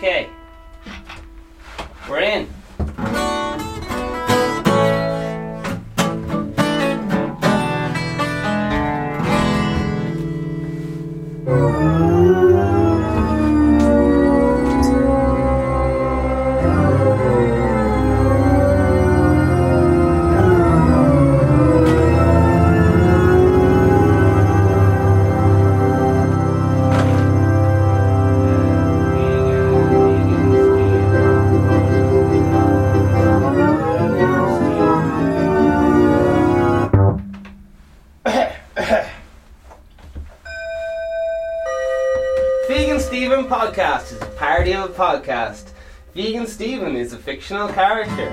Okay. We're in. Podcast. Vegan Steven is a fictional character.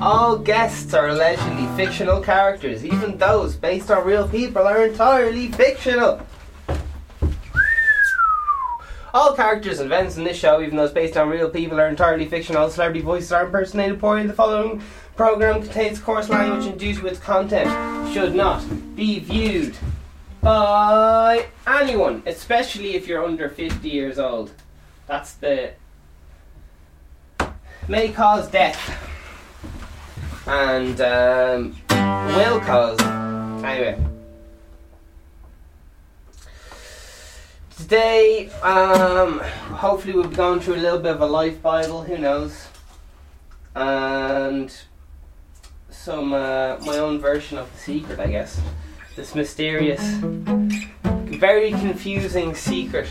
All guests are allegedly fictional characters, even those based on real people are entirely fictional. All characters and events in this show, even those based on real people, are entirely fictional. All celebrity voices are impersonated poorly. The following program contains coarse language and due to its content should not be viewed by anyone, especially if you're under 50 years old. That's the. May cause death. And um, will cause. Anyway. Today, um, hopefully, we'll be going through a little bit of a life Bible, who knows. And some, uh, my own version of the secret, I guess this mysterious, very confusing secret.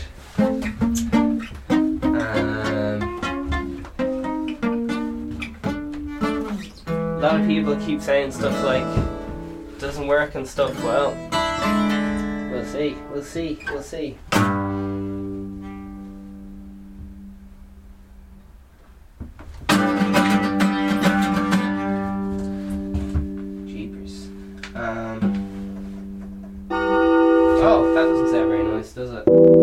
A lot of people keep saying stuff like doesn't work and stuff. Well, we'll see, we'll see, we'll see. Jeepers. Um, Oh, that doesn't sound very nice, does it?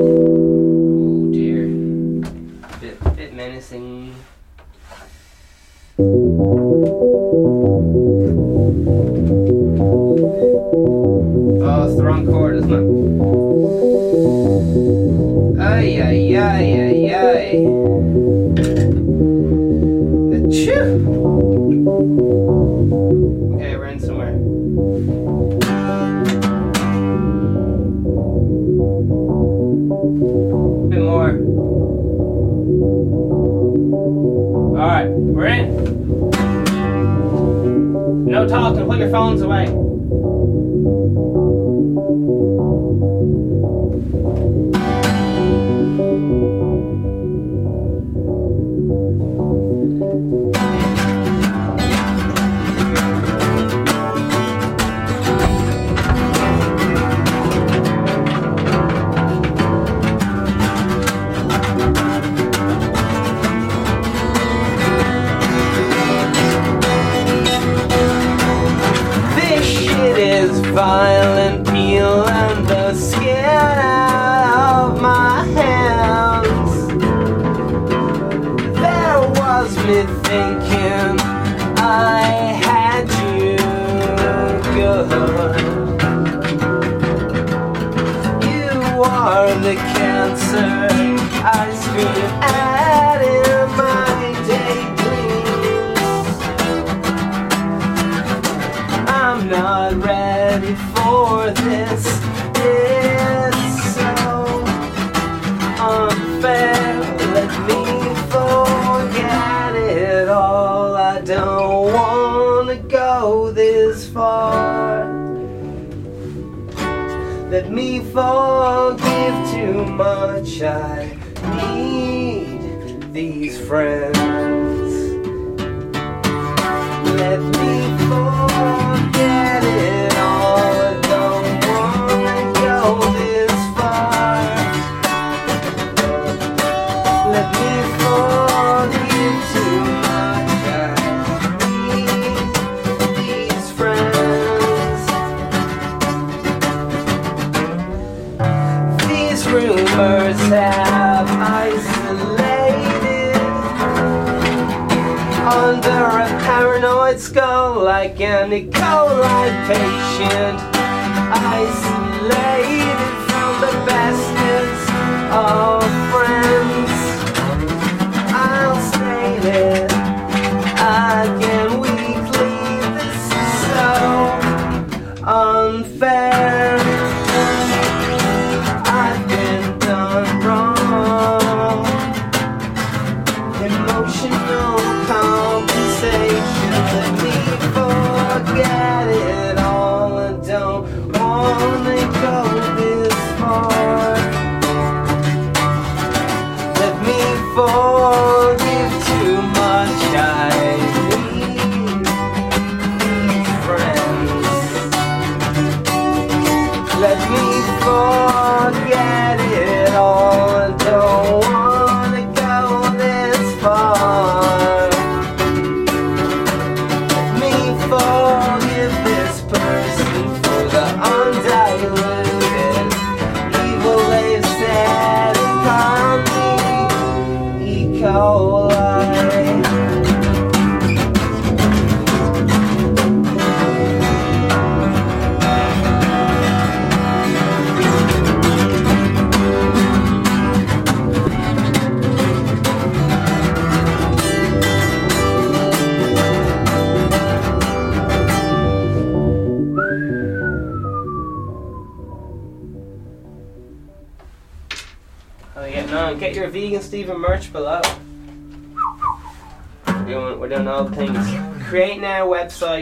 Alright, we're in. No talking, put your phones away. Violent, forgive too much. I need these friends. Coli patient, isolated from the bestest of forgive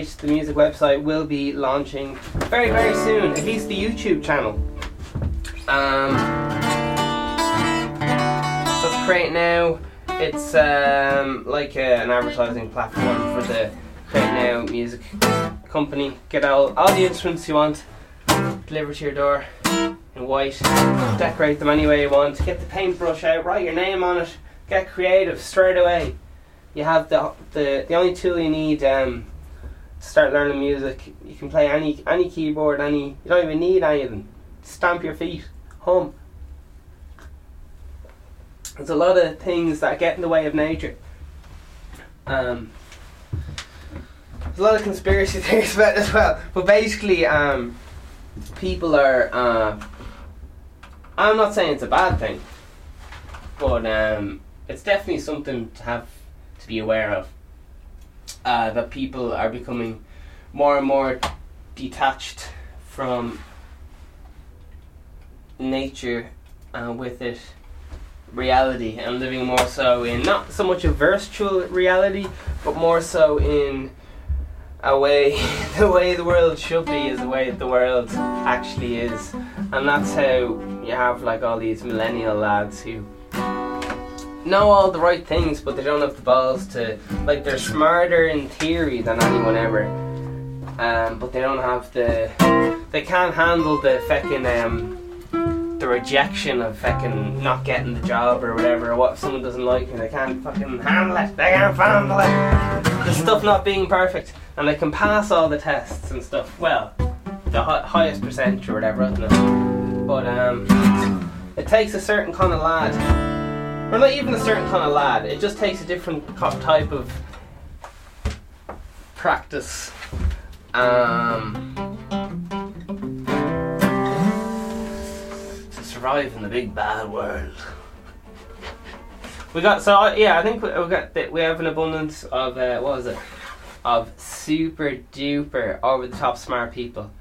website, the music website, will be launching very, very soon. At least the YouTube channel. Um, so Create Now, it's um, like a, an advertising platform for the Create Now music company. Get all, all the instruments you want delivered to your door in white. Decorate them any way you want. Get the paintbrush out. Write your name on it. Get creative straight away. You have the the the only tool you need um, start learning music. You can play any any keyboard. Any you don't even need anything. Stamp your feet. Hum. There's a lot of things that get in the way of nature. Um, there's a lot of conspiracy theories about as well. But basically, um, people are. Uh, I'm not saying it's a bad thing, but um, it's definitely something to have to be aware of. Uh, that people are becoming more and more detached from nature and with it reality and living more so in not so much a virtual reality but more so in a way the way the world should be is the way the world actually is. And that's how you have like all these millennial lads who know all the right things but they don't have the balls to like they're smarter in theory than anyone ever. Um, but they don't have the they can't handle the fucking um, the rejection of fucking not getting the job or whatever or what if someone doesn't like me they can't fucking handle it they can't handle it. The stuff not being perfect and they can pass all the tests and stuff well the hi- highest percentage or whatever I don't know. But um it takes a certain kind of lad or not even a certain kind of lad it just takes a different type of practice um to survive in the big bad world we got so uh, yeah. I think we we got we have an abundance of uh, what was it of super duper over the top smart people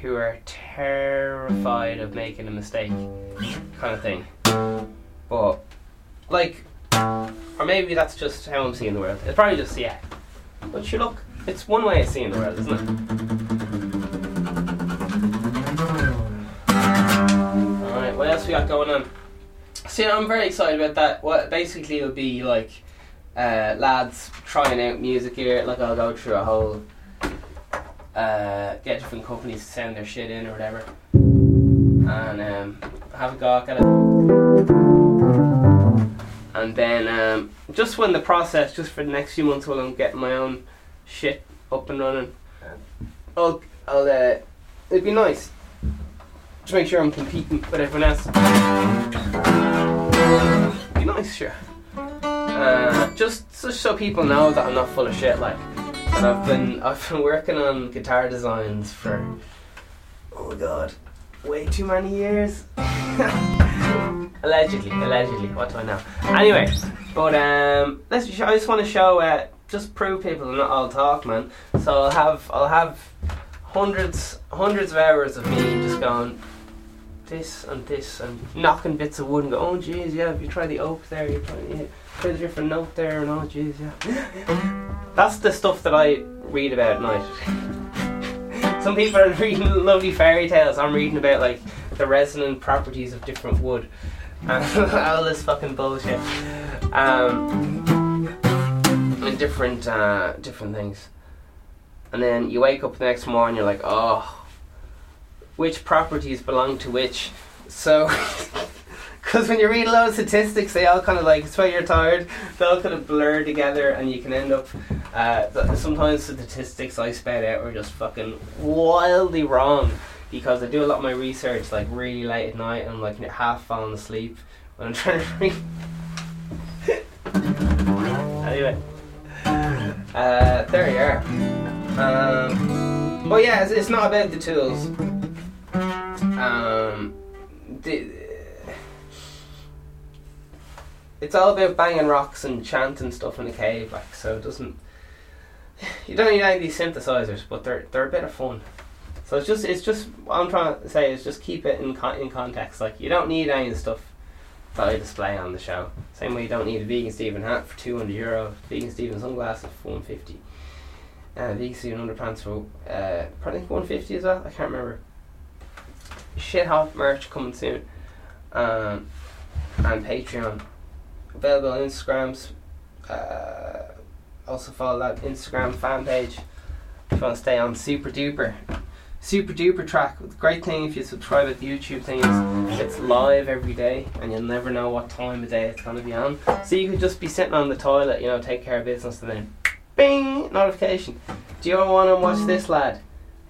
who are terrified of making a mistake, kind of thing. But like, or maybe that's just how I'm seeing the world. It's probably just yeah. But sure, look, it's one way of seeing the world, isn't it? All right, what else we got going on? See, I'm very excited about that. What basically it'll be like uh, lads trying out music here. Like I'll go through a whole uh, get different companies to send their shit in or whatever, and um, have a go at it. And then um, just when the process, just for the next few months, while I'm getting my own shit up and running, I'll, I'll uh, it'd be nice to make sure I'm competing with everyone else. Be nice, sure. Uh, just, just so people know that I'm not full of shit. Like, that I've been, I've been working on guitar designs for, oh god, way too many years. allegedly, allegedly. What do I know? Anyway, but um, let's. I just want to show, uh, just prove people are not all talk, man. So I'll have, I'll have hundreds, hundreds of hours of me just going this and this and knocking bits of wood and go, oh jeez, yeah, if you try the oak there, you try, yeah, try the different note there and oh jeez, yeah. That's the stuff that I read about at night. Some people are reading lovely fairy tales. I'm reading about like the resonant properties of different wood and all this fucking bullshit. Um, and different uh, different things. And then you wake up the next morning, you're like, oh, which properties belong to which? So, because when you read a lot of statistics, they all kind of like, it's when you're tired, they all kind of blur together, and you can end up. Uh, sometimes the statistics I sped out are just fucking wildly wrong because I do a lot of my research like really late at night and I'm like half falling asleep when I'm trying to read. anyway, uh, there you are. Um, but yeah, it's, it's not about the tools. Um, the, it's all about banging rocks and chanting stuff in a cave, like so. It doesn't. You don't need any of these synthesizers, but they're they're a bit of fun. So it's just it's just what I'm trying to say is just keep it in in context. Like you don't need any of the stuff that I display on the show. Same way you don't need a vegan Steven hat for two hundred euro, vegan Steven sunglasses for one fifty, uh, vegan Steven underpants for uh, probably one fifty as well. I can't remember. Shit hot merch coming soon, um, and Patreon available on Instagrams. Uh, also follow that Instagram fan page if you want to stay on super duper super duper track. Great thing if you subscribe at the YouTube thing is it's live every day and you'll never know what time of day it's going to be on. So you could just be sitting on the toilet, you know, take care of business and then bing, notification. Do you want to watch this lad?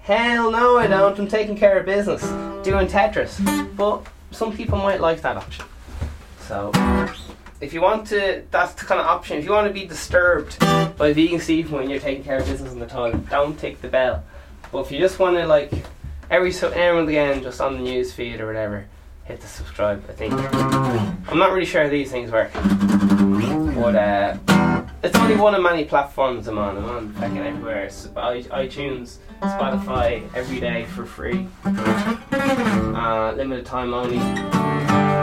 Hell no, I don't. I'm taking care of business, doing Tetris. But some people might like that option. So if you want to, that's the kind of option. If you want to be disturbed by vegan Steve when you're taking care of business in the toilet, don't tick the bell. But if you just want to like every so now and again, just on the news feed or whatever, hit the subscribe. I think I'm not really sure how these things work, but uh, it's only one of many platforms I'm on. I'm on fucking everywhere. ITunes, Spotify, every day for free. Uh, limited time only.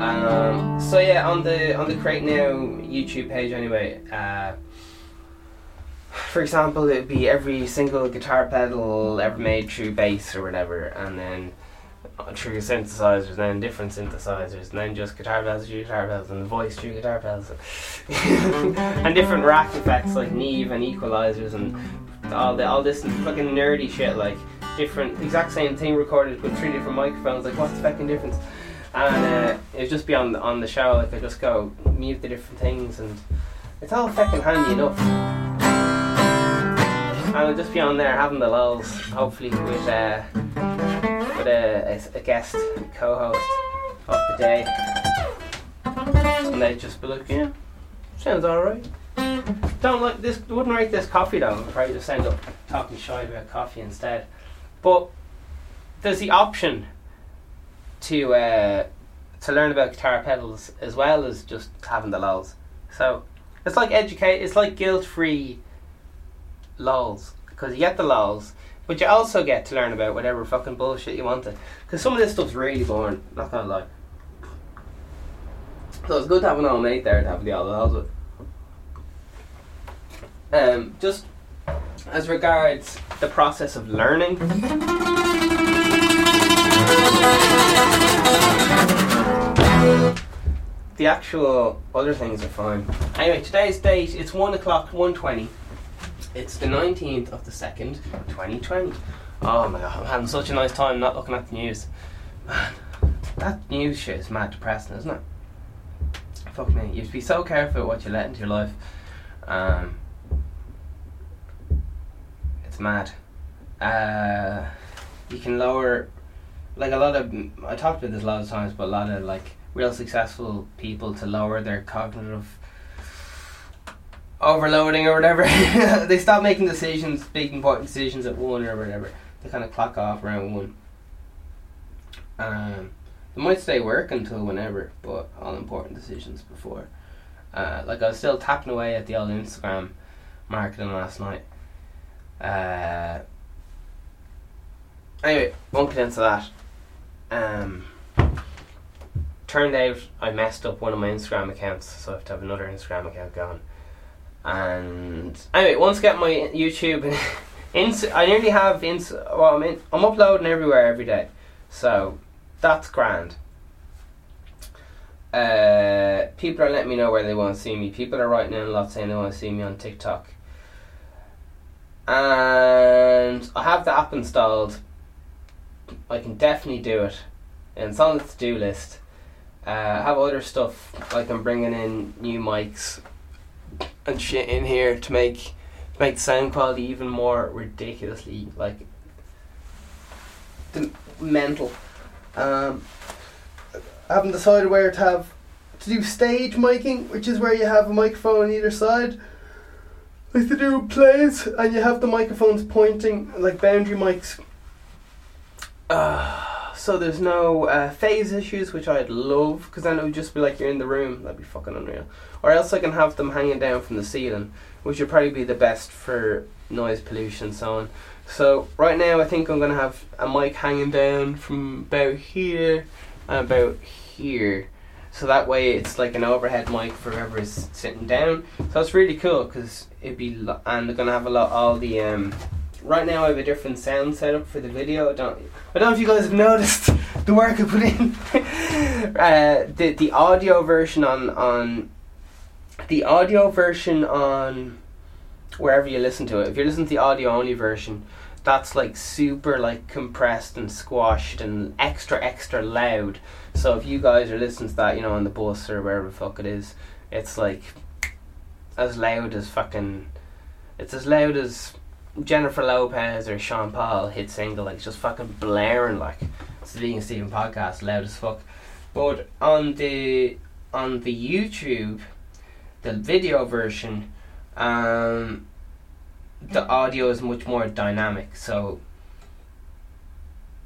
Um, so yeah, on the on the Create Now YouTube page anyway. Uh, for example, it'd be every single guitar pedal ever made through bass or whatever, and then through synthesizers, then different synthesizers, and then just guitar pedals through guitar pedals, and voice through guitar pedals, and different rack effects like Neve and equalizers, and all the all this fucking nerdy shit like different exact same thing recorded with three different microphones. Like what's the fucking difference? And uh, it'd just be on the, on the show. Like I just go mute the different things, and it's all fucking handy enough and I'll just be on there having the lulls, hopefully with uh, with a, a, a guest co-host of the day, and they'd just be like, yeah, sounds all right. Don't like this. Wouldn't rate this coffee though. I'd probably just end up talking shy about coffee instead. But there's the option to uh, to learn about guitar pedals as well as just having the lulls. So it's like educate. It's like guilt free lols because you get the lols, but you also get to learn about whatever fucking bullshit you want to. Because some of this stuff's really boring. Not gonna lie. So it's good to have an old mate there to have the old lols with. Um, just as regards the process of learning. The actual other things are fine. Anyway, today's date it's one o'clock, one twenty. It's the 19th of the 2nd, 2020. Oh my god, I'm having such a nice time not looking at the news. Man, that news shit is mad depressing, isn't it? Fuck me. You have to be so careful what you let into your life. Um, it's mad. Uh, you can lower, like a lot of, I talked about this a lot of times, but a lot of like real successful people to lower their cognitive overloading or whatever. they stop making decisions, big important decisions at one or whatever. They kind of clock off around one. Um, they might stay work until whenever, but all important decisions before. Uh, like I was still tapping away at the old Instagram marketing last night. Uh, anyway, won't get into that. Um, turned out I messed up one of my Instagram accounts, so I have to have another Instagram account going. And anyway, once I get my YouTube, ins- I nearly have ins- well, I'm, in- I'm uploading everywhere every day, so that's grand. Uh, people are letting me know where they want to see me. People are writing in a lot saying they want to see me on TikTok. And I have the app installed. I can definitely do it. And it's on the to do list. Uh, I have other stuff like I'm bringing in new mics and shit in here to make to make the sound quality even more ridiculously like the mental. Um, I haven't decided where to have to do stage miking, which is where you have a microphone on either side. Like to do plays, and you have the microphones pointing like boundary mics. Uh, so there's no uh, phase issues, which I'd love, because then it would just be like you're in the room. That'd be fucking unreal. Or else I can have them hanging down from the ceiling, which would probably be the best for noise pollution and so on. So right now I think I'm gonna have a mic hanging down from about here and about here. So that way it's like an overhead mic for whoever is sitting down. So it's really cool because it'd be lo- and they're gonna have a lot all the um. Right now I have a different sound setup for the video. I don't I don't know if you guys have noticed the work I put in. uh, the the audio version on on the audio version on wherever you listen to it. If you're listening to the audio only version, that's like super like compressed and squashed and extra extra loud. So if you guys are listening to that, you know, on the bus or wherever the fuck it is, it's like as loud as fucking. It's as loud as Jennifer Lopez or Sean Paul hit single. Like just fucking blaring like. It's the Vegan Steven podcast, loud as fuck. But on the on the YouTube, the video version, um, the audio is much more dynamic. So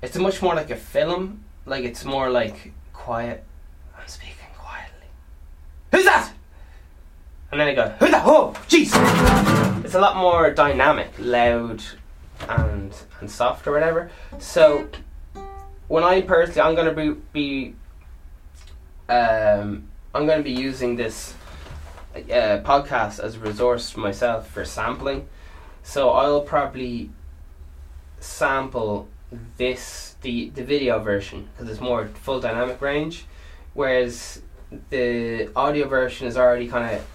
it's much more like a film. Like it's more like quiet. I'm speaking quietly. Who's that? And then I go, who the oh jeez. It's a lot more dynamic, loud, and and soft or whatever. So when I personally, I'm gonna be, be um, I'm gonna be using this uh, podcast as a resource myself for sampling. So I'll probably sample this the the video version because it's more full dynamic range, whereas the audio version is already kind of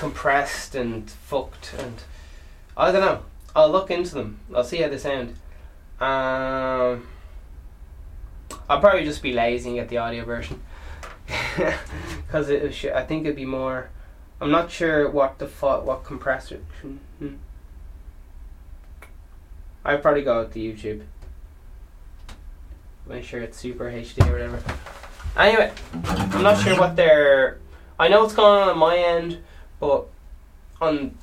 compressed and fucked and I don't know. I'll look into them. I'll see how they sound. Um, I'll probably just be lazy and get the audio version because it sh- I think it'd be more. I'm not sure what the fu- what compressor. Hmm. I'd probably go with the YouTube. Make sure it's super HD or whatever. Anyway, I'm not sure what they're. I know what's going on on my end, but on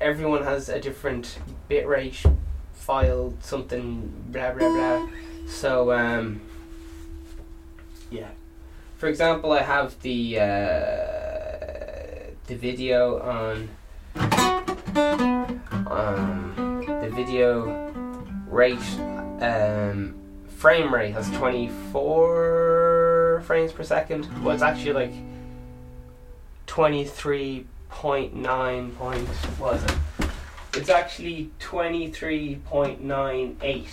everyone has a different bitrate file, something blah blah blah. So um, yeah. For example, I have the uh, the video on um, the video rate um, frame rate has 24 frames per second. Well, it's actually like 23.9 point. What is it? It's actually 23.98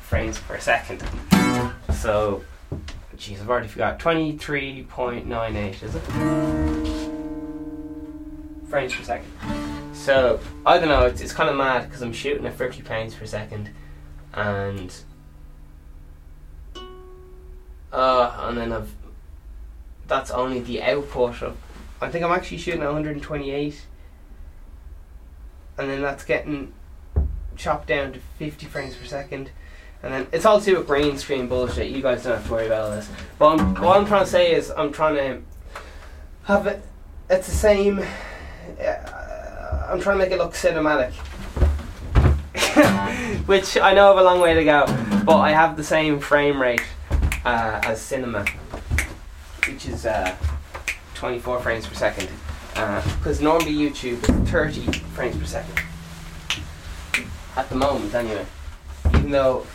frames per second. So, jeez, I've already forgot. 23.98, is it? Frames per second. So, I don't know, it's, it's kind of mad because I'm shooting at 30 frames per second and. Uh, and then I've. That's only the output of. I think I'm actually shooting at 128 and then that's getting chopped down to 50 frames per second. And then it's all to do with green screen bullshit. You guys don't have to worry about all this. But I'm, what I'm trying to say is, I'm trying to have it. It's the same. Uh, I'm trying to make it look cinematic, which I know have a long way to go. But I have the same frame rate uh, as cinema, which is uh, 24 frames per second. Because uh, normally YouTube is 30 frames per second. At the moment anyway. Even though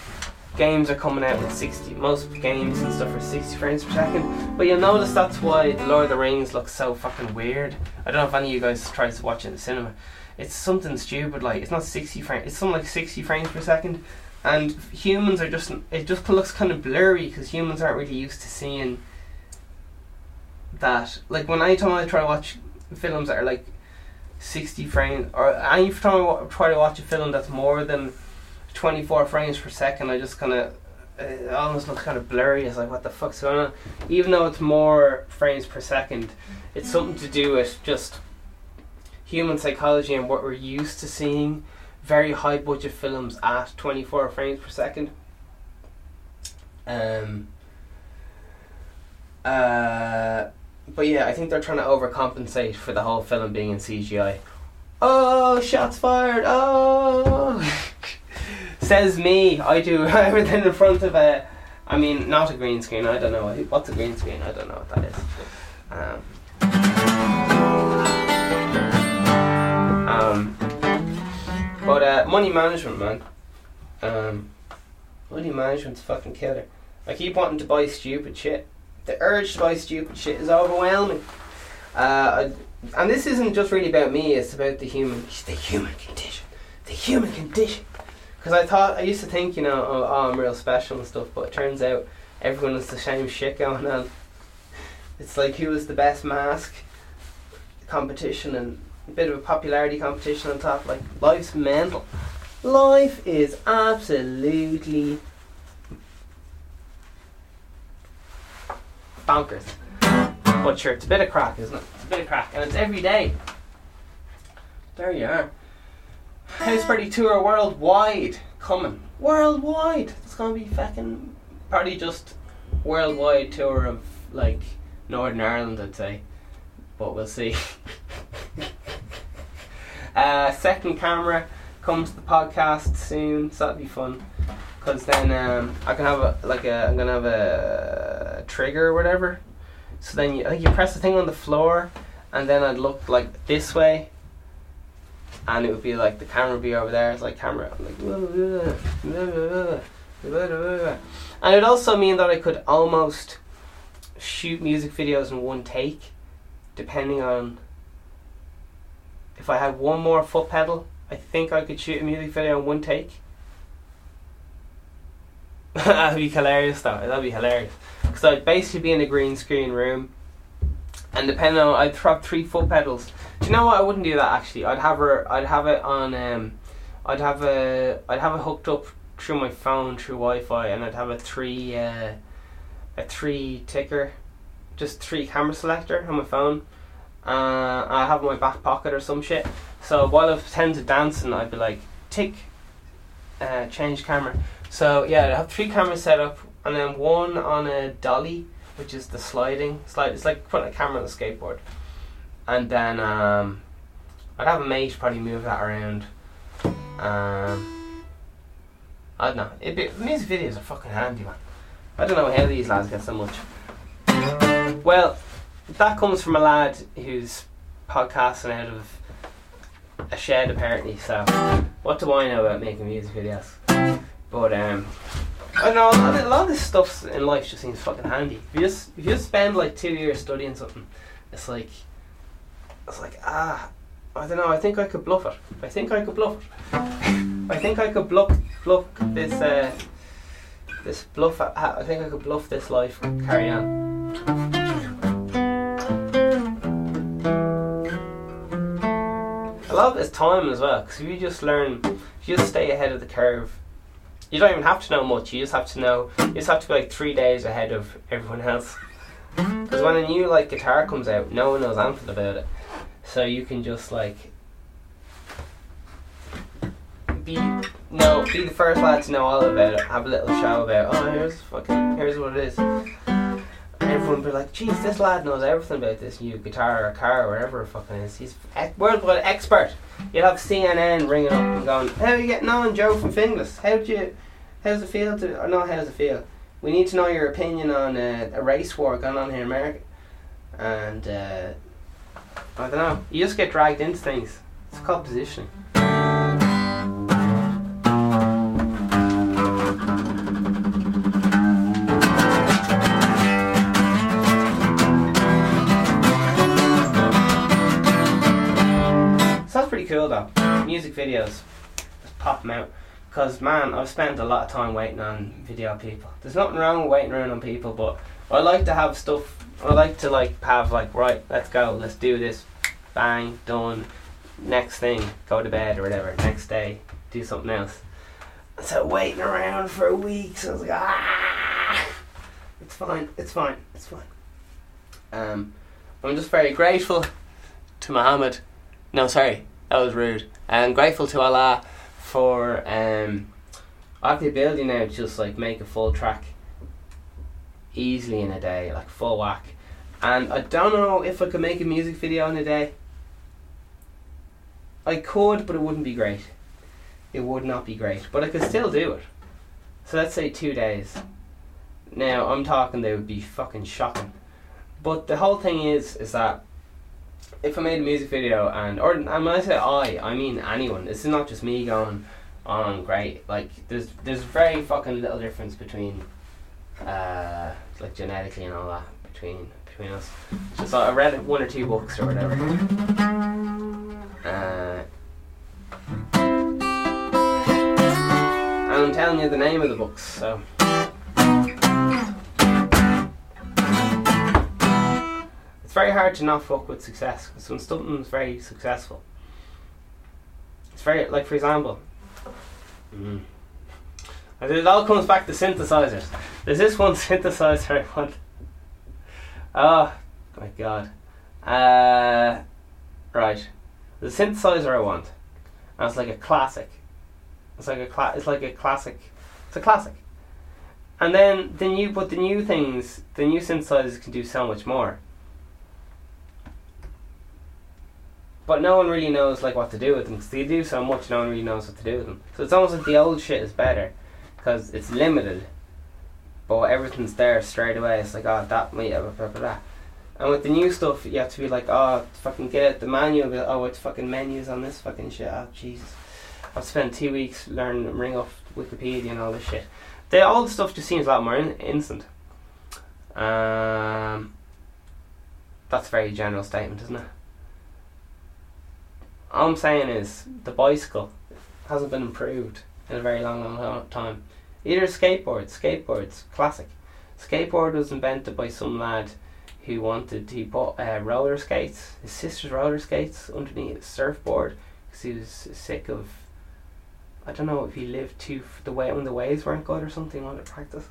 games are coming out with 60 most games and stuff are 60 frames per second. But you'll notice that's why the Lord of the Rings looks so fucking weird. I don't know if any of you guys tried to watch it in the cinema. It's something stupid like it's not 60 frames it's something like 60 frames per second. And humans are just it just looks kind of blurry because humans aren't really used to seeing that like when anytime I try to watch films that are like sixty frames, or any time I wa- try to watch a film that's more than twenty four frames per second, I just kind of it almost looks kind of blurry. It's like what the fuck's going on? Even though it's more frames per second, it's something to do with just human psychology and what we're used to seeing very high budget films at 24 frames per second. Um, uh, but yeah, I think they're trying to overcompensate for the whole film being in CGI. Oh, shots fired! Oh, says me. I do everything in front of a. I mean, not a green screen. I don't know what's a green screen. I don't know what that is. Um, um, but uh, money management, man. Um, money management's fucking killer. I keep wanting to buy stupid shit. The urge to buy stupid shit is overwhelming. Uh, and this isn't just really about me. It's about the human, the human condition, the human condition. Because I thought I used to think, you know, oh, oh, I'm real special and stuff, but it turns out everyone has the same shit going on. It's like who was the best mask competition and a bit of a popularity competition on top. Like life's mental. Life is absolutely bonkers. But sure, it's a bit of crack, isn't it? It's a bit of crack, and it's every day. There you are. House Party Tour worldwide coming. Worldwide. It's gonna be fucking probably just worldwide tour of like Northern Ireland, I'd say. But we'll see. uh, second camera comes to the podcast soon, so that'll be fun. Cause then um, I can have a like a I'm gonna have a, trigger or whatever. So then you you press the thing on the floor, and then I'd look like this way, and it would be like the camera would be over there. It's like camera, like and it'd also mean that I could almost shoot music videos in one take, depending on if I had one more foot pedal. I think I could shoot a music video in one take. That'd be hilarious, though. That'd be hilarious because I'd basically be in a green screen room, and depending on, I'd have three foot pedals. Do you know what? I wouldn't do that actually. I'd have her. I'd have it on. Um, I'd have a. I'd have it hooked up through my phone through Wi-Fi, and I'd have a three. Uh, a three ticker, just three camera selector on my phone. Uh, I have in my back pocket or some shit. So while I pretend to dancing, I'd be like, tick, uh, change camera. So yeah, I have three cameras set up, and then one on a dolly, which is the sliding slide. It's like putting a camera on a skateboard, and then um, I'd have a mate probably move that around. Um, I don't know. It'd be, music videos are fucking handy, man. I don't know how these lads get so much. Well, that comes from a lad who's podcasting out of a shed apparently. So, what do I know about making music videos? But um, I know. A lot of this stuff in life just seems fucking handy. If you just if you just spend like two years studying something, it's like it's like ah, I don't know. I think I could bluff it. I think I could bluff it. I think I could bluff bluff this uh, this bluff. I think I could bluff this life. Carry on. A lot of it's time as well, because if you just learn, if you just stay ahead of the curve, you don't even have to know much. You just have to know. You just have to be like three days ahead of everyone else. Because when a new like guitar comes out, no one knows anything about it, so you can just like be no be the first lad to know all about it. Have a little show about oh here's fucking here's what it is. And everyone be like, geez, this lad knows everything about this new guitar or car or whatever it fucking is. He's worldwide expert. You'll have CNN ringing up and going, How are you getting on, Joe from Finglas? How do you, how's it feel to, or not how's it feel? We need to know your opinion on uh, a race war going on here in America. And, uh, I don't know, you just get dragged into things. It's called positioning. Cool though. Music videos, just pop them out. Because man, I've spent a lot of time waiting on video people. There's nothing wrong with waiting around on people, but I like to have stuff. I like to like have like right. Let's go. Let's do this. Bang. Done. Next thing. Go to bed or whatever. Next day. Do something else. So waiting around for a week. So I was like, ah. It's fine. It's fine. It's fine. Um, I'm just very grateful to Muhammad. No, sorry, that was rude. I'm grateful to Allah for um, I have the ability now to just like make a full track easily in a day, like full whack. And I don't know if I could make a music video in a day. I could, but it wouldn't be great. It would not be great, but I could still do it. So let's say two days. Now I'm talking they would be fucking shocking. But the whole thing is, is that if I made a music video and or and when I say I, I mean anyone. This is not just me going on great. Like there's there's very fucking little difference between uh like genetically and all that between between us. Just I read one or two books or whatever. Uh, and I'm telling you the name of the books, so it's very hard to not fuck with success because when something's very successful, it's very like for example. Mm. It all comes back to synthesizers. There's this one synthesizer I want. Oh my god. Uh, right. The synthesizer I want. And it's like a classic. It's like a cla- it's like a classic. It's a classic. And then the new but the new things, the new synthesizers can do so much more. But no one really knows like what to do with them because they do so much. No one really knows what to do with them. So it's almost like the old shit is better because it's limited, but everything's there straight away. It's like oh that might blah, blah, blah. And with the new stuff, you have to be like oh fucking get out the manual. Like, oh it's fucking menus on this fucking shit. Oh Jesus, I've spent two weeks learning ring off Wikipedia and all this shit. The the stuff just seems a lot more in- instant. Um, that's a very general statement, isn't it? All I'm saying is the bicycle hasn't been improved in a very long, long, time. Either skateboards, skateboards, classic. Skateboard was invented by some lad who wanted he put uh, roller skates, his sister's roller skates, underneath a surfboard because he was sick of. I don't know if he lived too the way when the waves weren't good or something. Wanted to practice,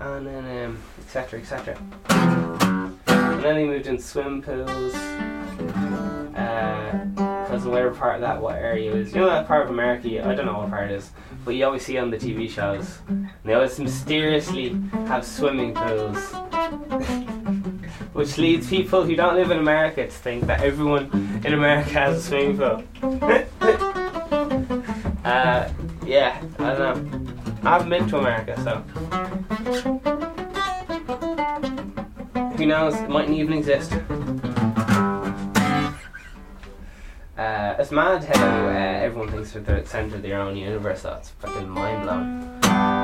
and then um, etc. etc. And then he moved into swim pools. Because uh, whatever part of that what area is, you know that part of America, I don't know what part it is, but you always see on the TV shows. They always mysteriously have swimming pools. Which leads people who don't live in America to think that everyone in America has a swimming pool. uh, yeah, I don't know. I haven't been to America, so. Who knows? It mightn't even exist. Uh, it's mad how uh, everyone thinks they're at the centre of their own universe. That's fucking mind blowing.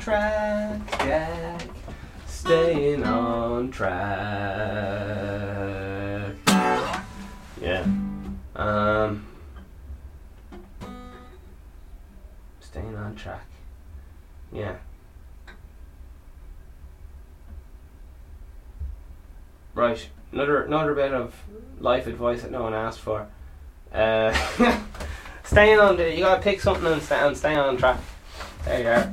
Track, Jack. Staying on track. Yeah. Um. Staying on track. Yeah. Right. Another another bit of life advice that no one asked for. Uh, staying on you gotta pick something and stay, on track. There you are.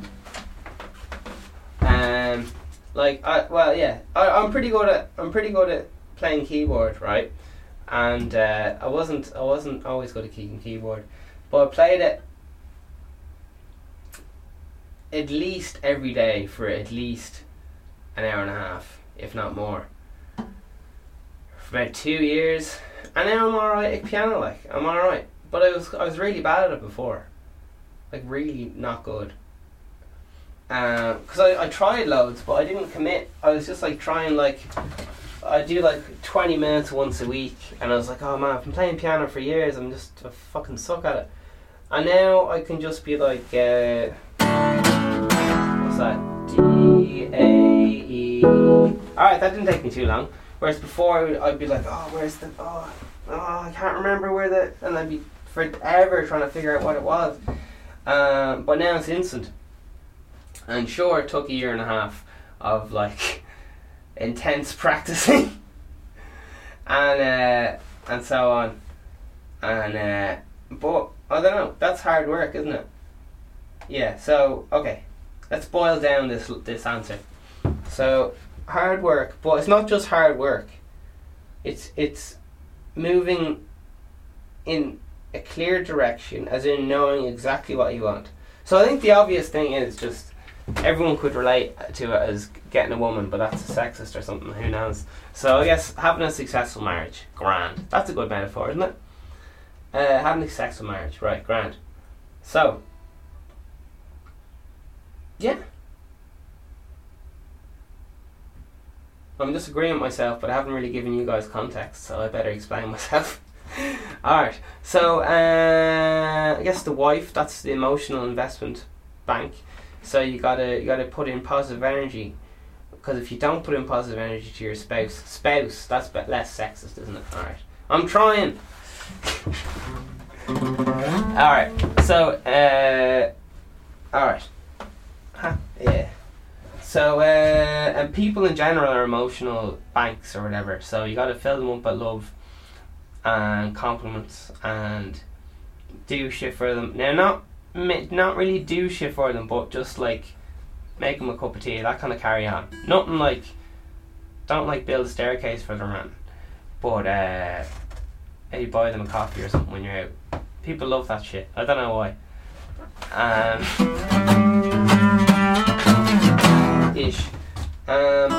Like I well yeah, I, I'm pretty good at I'm pretty good at playing keyboard, right? And uh, I wasn't I wasn't always good at keying keyboard, but I played it at least every day for at least an hour and a half, if not more. For about two years, and now I'm alright at piano. Like I'm alright, but I was I was really bad at it before, like really not good. Because I, I tried loads, but I didn't commit. I was just like trying like I do like 20 minutes once a week, and I was like, oh man, I've been playing piano for years, I'm just I fucking suck at it. And now I can just be like, uh, what's that? D A E. Alright, that didn't take me too long. Whereas before, I'd be like, oh, where's the, oh, oh, I can't remember where the, and I'd be forever trying to figure out what it was. Um, but now it's instant. And sure, it took a year and a half of like intense practicing and uh, and so on. And uh, but I don't know. That's hard work, isn't it? Yeah. So okay, let's boil down this this answer. So hard work, but it's not just hard work. It's it's moving in a clear direction, as in knowing exactly what you want. So I think the obvious thing is just everyone could relate to it as getting a woman, but that's sexist or something. Who knows? So I guess having a successful marriage, grand. That's a good metaphor, isn't it? Uh, having a successful marriage, right? Grand. So, yeah. I'm disagreeing with myself, but I haven't really given you guys context, so I better explain myself. Alright, so uh, I guess the wife, that's the emotional investment bank. So you gotta you gotta put in positive energy, because if you don't put in positive energy to your spouse, spouse, that's less sexist, isn't it? All right, I'm trying. all right, so uh, all right, huh, yeah. So uh, and people in general are emotional banks or whatever. So you got to fill them up with love and compliments and do shit for them. Now, not not really do shit for them, but just like make them a cup of tea, that kind of carry on. Nothing like, don't like build a staircase for them, man. But uh, maybe buy them a coffee or something when you're out. People love that shit. I don't know why. Um, ish. Um,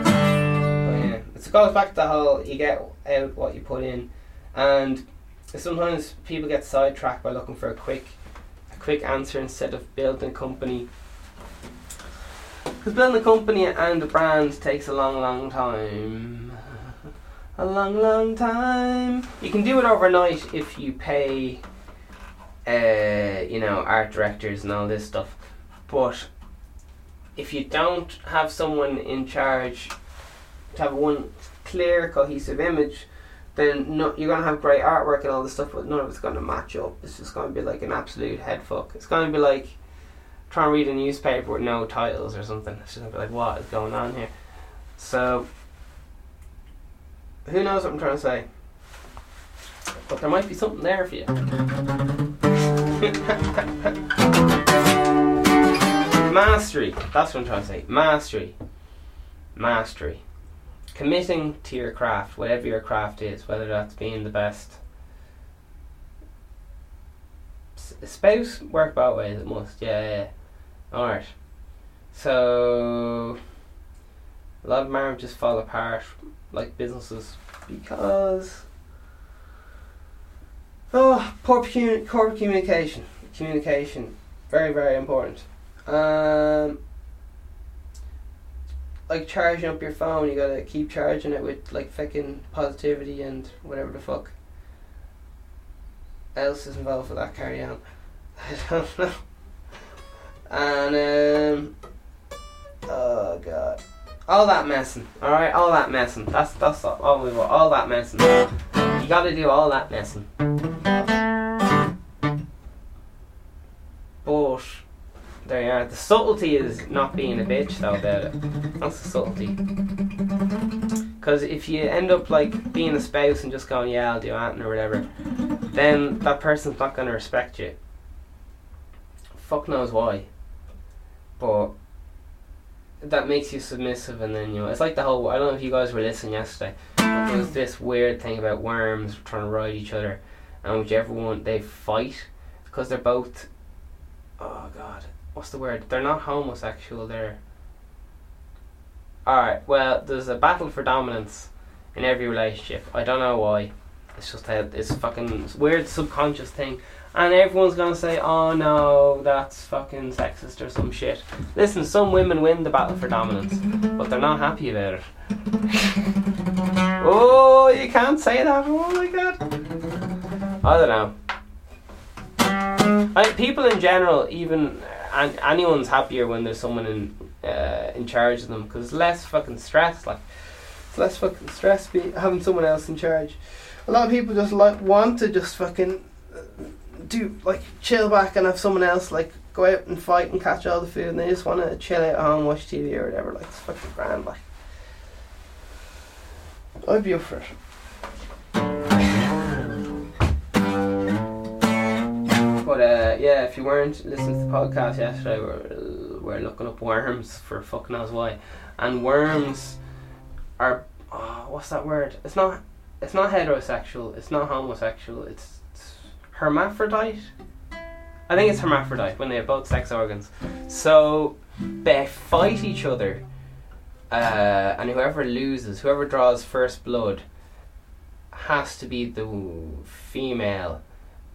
yeah. It goes back to the whole you get out what you put in, and sometimes people get sidetracked by looking for a quick, a quick answer instead of building a company. Because building a company and a brand takes a long, long time. a long, long time. You can do it overnight if you pay, uh, you know, art directors and all this stuff. But if you don't have someone in charge to have one clear, cohesive image, then you're gonna have great artwork and all this stuff, but none of it's gonna match up. It's just gonna be like an absolute head fuck. It's gonna be like trying to read a newspaper with no titles or something. It's just gonna be like, what is going on here? So, who knows what I'm trying to say? But there might be something there for you. Mastery. That's what I'm trying to say. Mastery. Mastery committing to your craft, whatever your craft is, whether that's being the best. Spouse work both ways, it must, yeah, yeah. Alright. So, a lot of marriages fall apart, like businesses, because. Oh, poor corporate communication. Communication, very, very important. Um, like charging up your phone, you gotta keep charging it with like fucking positivity and whatever the fuck else is involved with that carry on. I don't know. And um oh god. All that messing, alright, all that messing. That's that's all, all we want, all that messing. You gotta do all that messing. The subtlety is not being a bitch though about it. That's the subtlety. Because if you end up like being a spouse and just going, yeah, I'll do that or whatever, then that person's not going to respect you. Fuck knows why. But that makes you submissive, and then you know it's like the whole. I don't know if you guys were listening yesterday. There was this weird thing about worms trying to ride each other, and whichever one they fight because they're both. Oh god, what's the word? They're not homosexual. They're all right. Well, there's a battle for dominance in every relationship. I don't know why. It's just a it's fucking weird subconscious thing. And everyone's gonna say, "Oh no, that's fucking sexist or some shit." Listen, some women win the battle for dominance, but they're not happy about it. oh, you can't say that. Oh my god. I don't know. I, people in general, even an, anyone's happier when there's someone in uh, in charge of them because less fucking stress. Like it's less fucking stress be having someone else in charge. A lot of people just like want to just fucking uh, do like chill back and have someone else like go out and fight and catch all the food and they just want to chill out at home, watch TV or whatever. Like it's fucking grand. Like I'd be up for it. But uh, yeah, if you weren't listening to the podcast yesterday, we're, we're looking up worms for fucking knows why, and worms are oh, what's that word? It's not it's not heterosexual. It's not homosexual. It's, it's hermaphrodite. I think it's hermaphrodite when they have both sex organs. So they fight each other, uh, and whoever loses, whoever draws first blood, has to be the female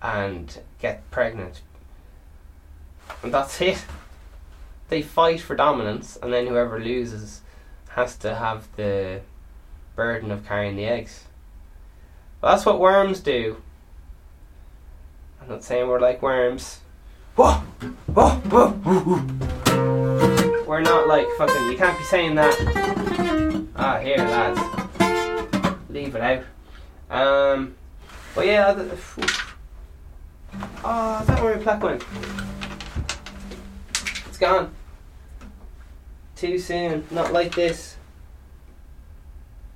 and get pregnant. And that's it. They fight for dominance, and then whoever loses has to have the burden of carrying the eggs. That's what worms do. I'm not saying we're like worms. We're not like fucking. You can't be saying that. Ah, here, lads. Leave it out. Um, but yeah. The, Oh, is that where my plaque went? It's gone. Too soon. Not like this.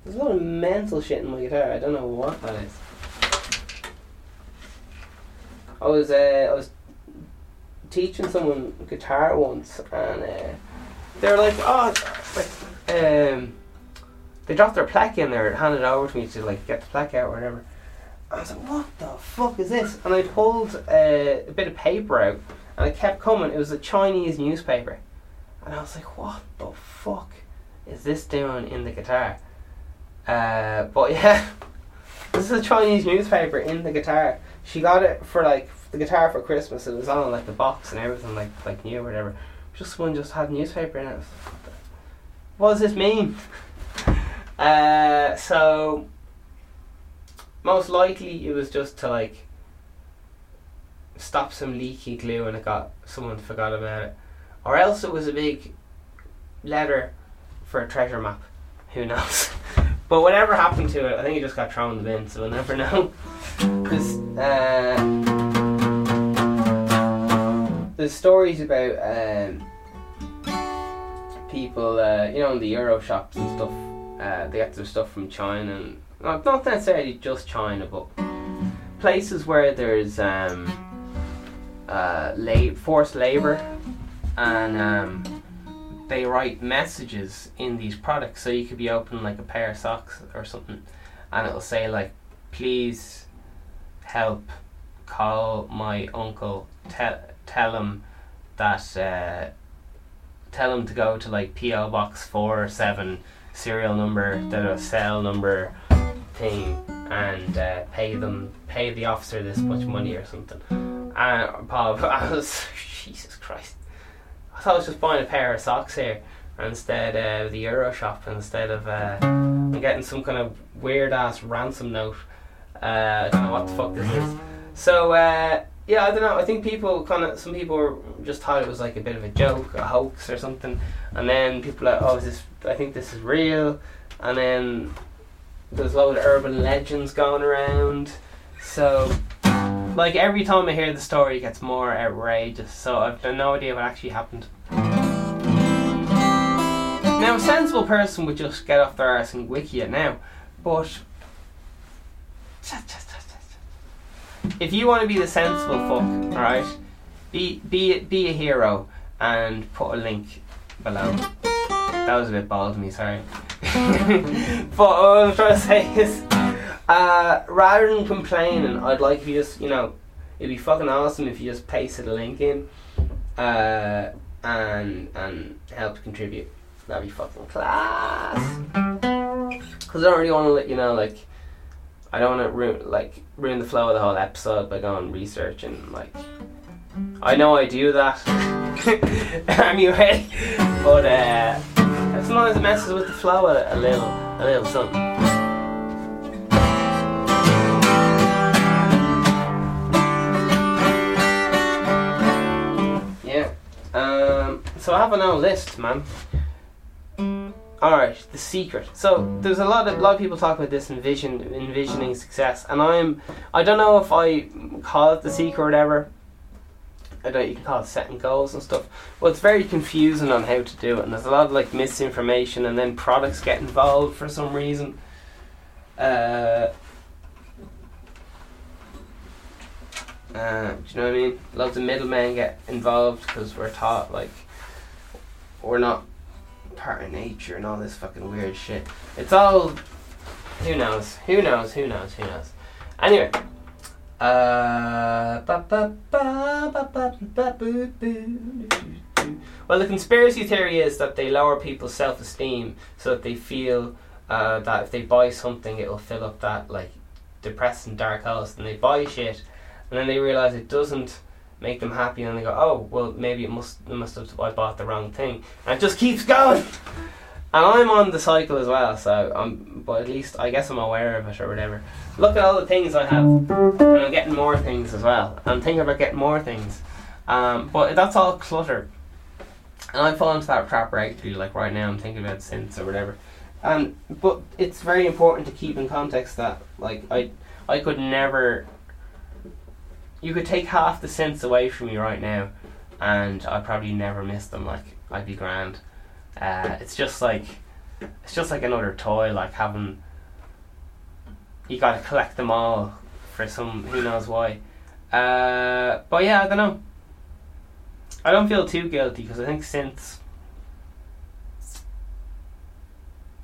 There's a lot of mental shit in my guitar. I don't know what that is. I was uh, I was teaching someone guitar once, and uh, they were like, "Oh, like, um." They dropped their plaque in there and handed it over to me to like get the plaque out or whatever. I was like, what the fuck is this? And I pulled uh, a bit of paper out and it kept coming. It was a Chinese newspaper. And I was like, what the fuck is this doing in the guitar? Uh, but yeah, this is a Chinese newspaper in the guitar. She got it for like the guitar for Christmas. It was on like the box and everything, like like new or whatever. Just one just had newspaper in it. What does this mean? uh, so most likely it was just to like stop some leaky glue and it got someone forgot about it. Or else it was a big letter for a treasure map. Who knows? but whatever happened to it, I think it just got thrown in the bin, so we'll never know. Because uh, there's stories about um, people, uh, you know, in the Euro shops and stuff. Uh, they get their stuff from China and not, necessarily just China, but places where there's um, uh, la- forced labor and um, they write messages in these products. So you could be opening like a pair of socks or something, and it'll say like, "Please help, call my uncle, tell tell him that uh, tell him to go to like PO Box four seven serial number, the cell number." Thing and uh, pay them pay the officer this much money or something. And Bob, I was Jesus Christ. I thought I was just buying a pair of socks here instead uh, the Euro shop instead of uh, getting some kind of weird ass ransom note. Uh, I don't know what the fuck this is. So uh, yeah, I don't know. I think people kind of some people just thought it was like a bit of a joke, a hoax or something, and then people are like, oh, is this? I think this is real, and then there's a lot of urban legends going around. So, like every time I hear the story, it gets more outrageous. So I've no idea what actually happened. Now, a sensible person would just get off their arse and wiki it now, but if you want to be the sensible fuck, alright, be be be a hero and put a link below. That was a bit bald of me, sorry. but what I'm trying to say is, uh, rather than complaining, I'd like if you just, you know, it'd be fucking awesome if you just pasted a link in, uh, and and help contribute. That'd be fucking class. Because I don't really want to let you know, like, I don't want to ruin like ruin the flow of the whole episode by going research and like. I know I do that anyway, but uh, sometimes it messes with the flow a, little, a little something. Yeah. Um, so I have an old list, man. Alright, the secret. So there's a lot of a lot of people talk about this envision envisioning success, and I'm I don't know if I call it the secret or whatever. I don't you can call it setting goals and stuff. Well, it's very confusing on how to do it, and there's a lot of like misinformation, and then products get involved for some reason. Uh, uh, do you know what I mean? Lots of middlemen get involved because we're taught like we're not part of nature and all this fucking weird shit. It's all who knows, who knows, who knows, who knows. Anyway. Uh. Well, the conspiracy theory is that they lower people's self esteem so that they feel uh, that if they buy something, it'll fill up that like depressing dark house, and they buy shit, and then they realize it doesn't make them happy, and they go, "Oh, well, maybe it must it must have I bought the wrong thing," and it just keeps going. And I'm on the cycle as well, so I'm. But at least I guess I'm aware of it or whatever. Look at all the things I have, and I'm getting more things as well. I'm thinking about getting more things, um, but that's all clutter. And I fall into that trap regularly. Like right now, I'm thinking about synths or whatever. Um, but it's very important to keep in context that like I I could never. You could take half the synths away from me right now, and I'd probably never miss them. Like I'd be grand. Uh, it's just like it's just like another toy. Like having you got to collect them all for some who knows why. Uh, but yeah, I don't know. I don't feel too guilty because I think since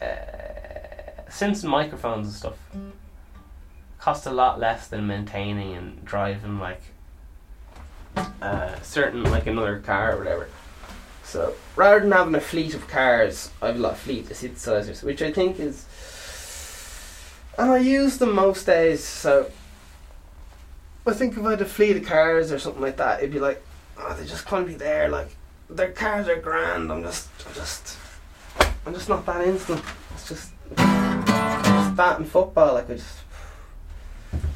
Uh, and microphones and stuff cost a lot less than maintaining and driving like uh, certain like another car or whatever. So rather than having a fleet of cars, I have got a lot of fleet of synthesizers, which I think is, and I use them most days. So I think if I had a fleet of cars or something like that, it'd be like, oh, they just can't be there. Like their cars are grand. I'm just, I'm just, I'm just not that instant. It's just, just that and football. Like I just,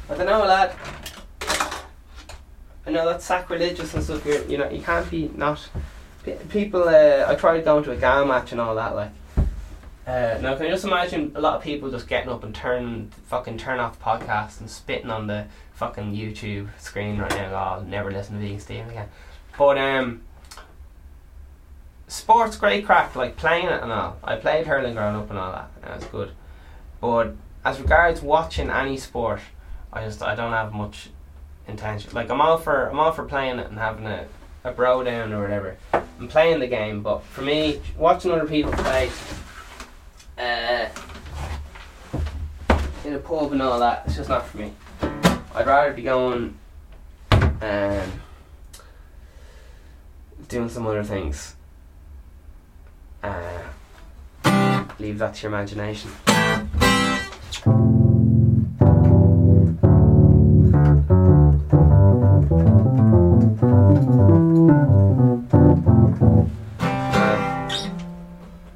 I don't know, lad. I know that's sacrilegious and stuff. You're, you know, you can't be not people. Uh, I tried going to a GAA match and all that. Like, uh, now can you just imagine a lot of people just getting up and turn fucking turn off the podcast and spitting on the fucking YouTube screen right now. Oh, I'll never listen to Vegan Steve again. But um, sports great crack. Like playing it and all. I played hurling growing up and all that. And it was good. But as regards watching any sport, I just I don't have much intention. Like I'm all for I'm all for playing it and having a a bro down or whatever I'm playing the game. But for me, watching other people play uh, in a pub and all that, it's just not for me. I'd rather be going um, doing some other things. Uh, leave that to your imagination.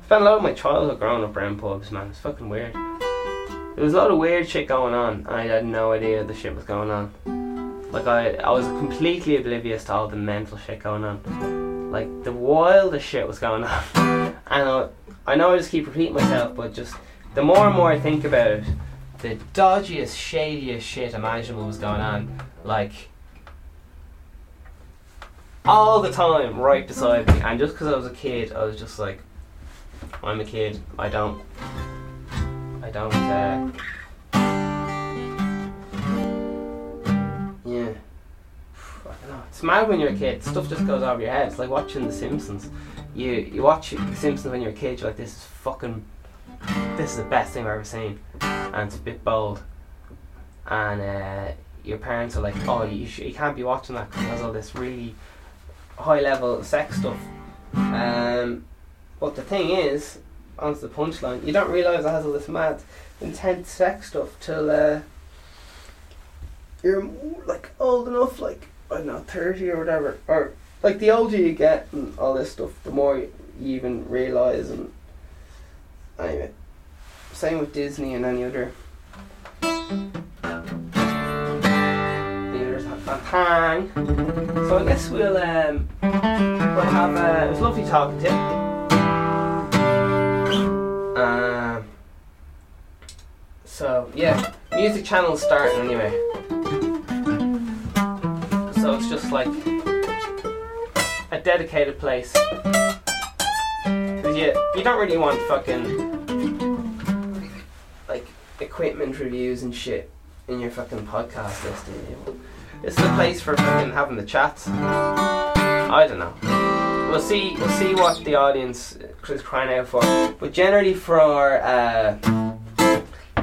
Spent a lot of my childhood growing up around pubs, man. It's fucking weird. There was a lot of weird shit going on, and I had no idea the shit was going on. Like I, I was completely oblivious to all the mental shit going on. Like the wildest shit was going on, and I, I know I just keep repeating myself, but just the more and more I think about it, the dodgiest, shadiest shit imaginable was going on. Like all the time, right beside me, and just because I was a kid, I was just like, I'm a kid. I don't. I don't. Uh, yeah. It's mad when you're a kid. Stuff just goes over your head. It's like watching The Simpsons. You you watch The Simpsons when you're a kid. You're like, this is fucking. This is the best thing I've ever seen, and it's a bit bold. And uh, your parents are like, oh, you sh- you can't be watching that because has all this really high level sex stuff. Um, but the thing is, onto the punchline, you don't realise it has all this mad, intense sex stuff till uh, you're like old enough, like I don't know, thirty or whatever, or like the older you get and all this stuff, the more you even realize. And anyway, same with Disney and any other. There's a hang. So I guess we'll um we'll have uh, it was lovely talking to you. Um. So yeah, music channel's starting anyway. So it's just like a dedicated place. You you don't really want fucking like equipment reviews and shit in your fucking podcast list. do you? It's the place for fucking having the chats. I don't know. We'll see. We'll see what the audience is crying out for. But generally, for uh,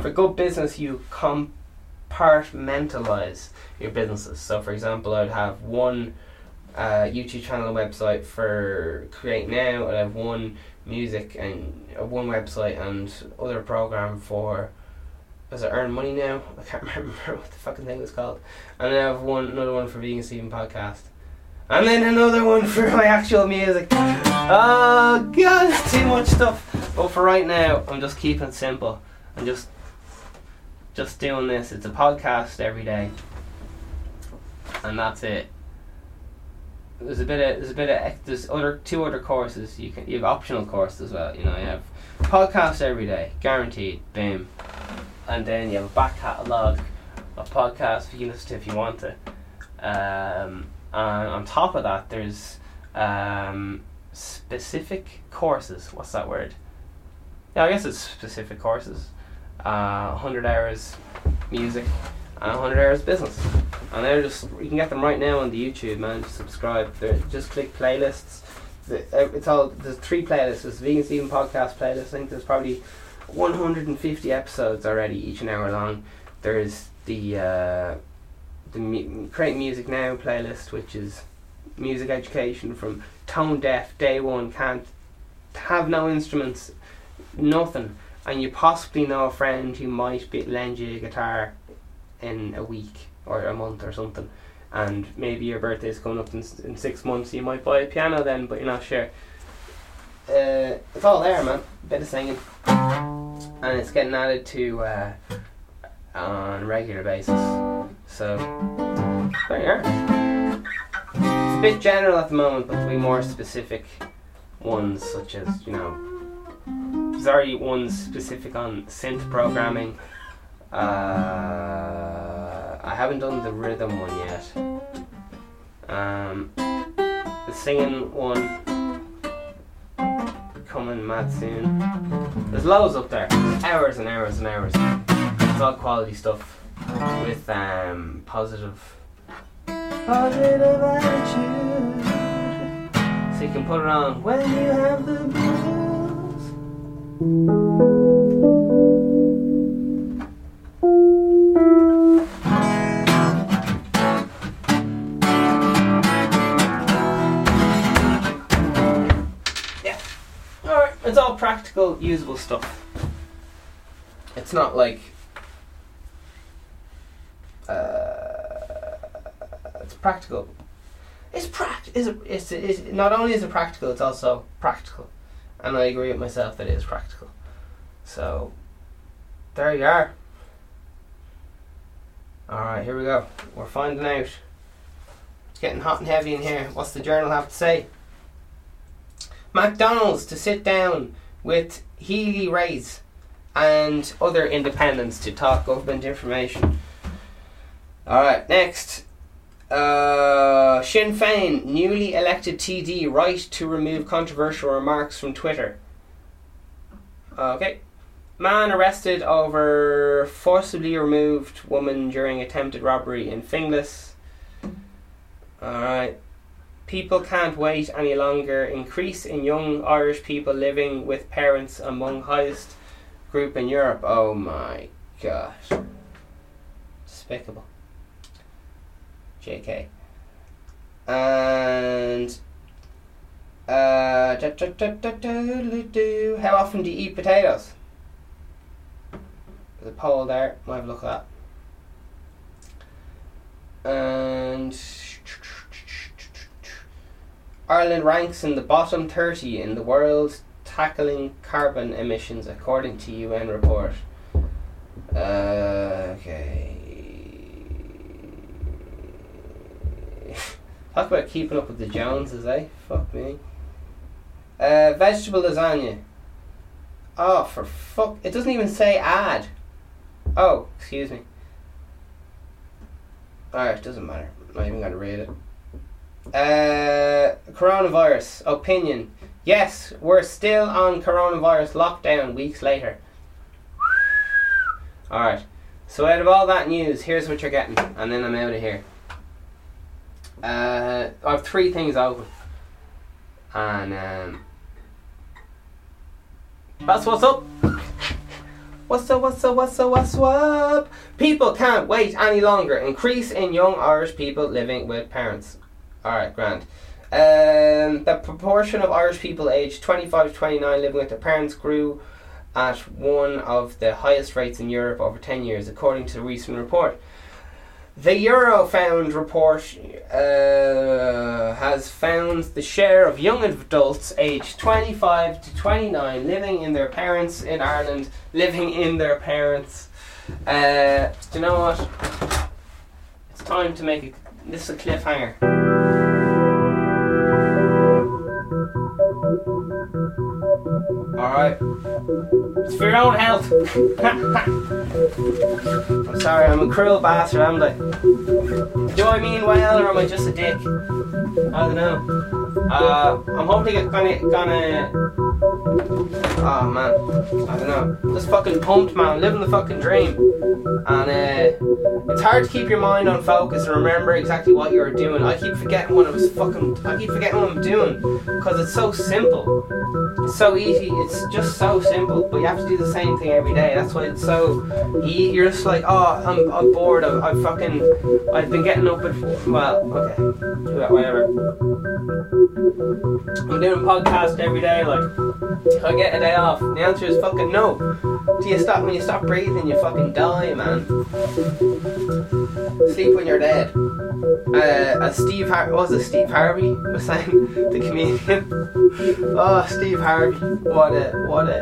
for good business, you compartmentalize your businesses. So, for example, I'd have one uh, YouTube channel and website for Create Now. I'd have one music and uh, one website and other program for. Does it earn money now? I can't remember what the fucking thing was called. And I have one another one for Vegan Steven podcast. And then another one for my actual music. Oh god, too much stuff. But for right now, I'm just keeping simple. I'm just just doing this. It's a podcast every day. And that's it. There's a bit of there's a bit of there's other two other courses you can you have optional courses as well. You know you have podcast every day, guaranteed. Boom, and then you have a back catalogue of podcasts for you to listen to if you want to. Um, and on top of that, there's um, specific courses. What's that word? Yeah, I guess it's specific courses. Uh, 100 hours music and 100 hours business. And they're just, you can get them right now on the YouTube, man. Just subscribe. They're, just click playlists. Uh, it's all, there's three playlists. There's Vegan Steven podcast playlist. I think there's probably 150 episodes already, each an hour long. There's the uh, the mu- Create Music Now playlist, which is music education from tone deaf, day one, can't have no instruments, nothing, and you possibly know a friend who might be, lend you a guitar in a week or a month or something, and maybe your birthday's coming up in, in six months, you might buy a piano then, but you're not sure. Uh, it's all there, man. Bit of singing, and it's getting added to uh, on a regular basis. So there you are. It's a bit general at the moment, but there'll be more specific ones, such as you know, already ones specific on synth programming. Uh, I haven't done the rhythm one yet. Um, the singing one coming mad soon. There's loads up there. Hours and hours and hours. It's all quality stuff with um, positive positive attitude. So you can put it on when you have the blues. Yeah. Alright, it's all practical, usable stuff. It's not like uh, it's practical. It's pract. Is it? It's, it's not only is it practical, it's also practical, and I agree with myself that it is practical. So there you are. All right, here we go. We're finding out. It's getting hot and heavy in here. What's the journal have to say? McDonald's to sit down with Healy-Raes and other independents to talk government information. Alright, next. Uh, Sinn Féin, newly elected TD, right to remove controversial remarks from Twitter. Okay. Man arrested over forcibly removed woman during attempted robbery in Finglas. Alright. People can't wait any longer. Increase in young Irish people living with parents among highest group in Europe. Oh my gosh. Despicable. JK. And uh, da- da- da- how often do you eat potatoes? There's a poll there. Might have a look at that. And Ireland ranks in the bottom 30 in the world tackling carbon emissions according to UN report. Uh, okay. Talk about keeping up with the Joneses, eh? Fuck me. Uh, vegetable lasagna. Oh, for fuck. It doesn't even say add. Oh, excuse me. Alright, doesn't matter. I'm not even gonna read it. Uh, coronavirus. Opinion. Yes, we're still on coronavirus lockdown weeks later. Alright. So out of all that news, here's what you're getting, and then I'm out of here. Uh, I have three things open. And um, that's what's up. What's up, what's up, what's up, what's up? People can't wait any longer. Increase in young Irish people living with parents. Alright, grand. Um, the proportion of Irish people aged 25 to 29 living with their parents grew at one of the highest rates in Europe over 10 years, according to a recent report. The Eurofound report uh, has found the share of young adults aged 25 to 29 living in their parents in Ireland, living in their parents. Uh, do you know what? It's time to make a, this a cliffhanger. Alright. It's for your own health. I'm sorry, I'm a cruel bastard, am I? Do I mean well or am I just a dick? I don't know. Uh, I'm hoping it's gonna, gonna. Oh man, I don't know. Just fucking pumped, man. Living the fucking dream. And uh, it's hard to keep your mind on focus and remember exactly what you're doing. I keep forgetting what I was fucking. I keep forgetting what I'm doing because it's so simple. It's so easy. It's just so simple, but you have to do the same thing every day. That's why it's so. You're just like, oh, I'm, I'm bored. I, I fucking. I've been getting up at. Well, okay, Do that whatever. I'm doing a podcast every day. Like, I get a day off. The answer is fucking no. Do you stop when you stop breathing? You fucking die, man. Sleep when you're dead. Uh, as Steve Har- was it Steve Harvey was saying, the comedian. oh, Steve Harvey, what a what a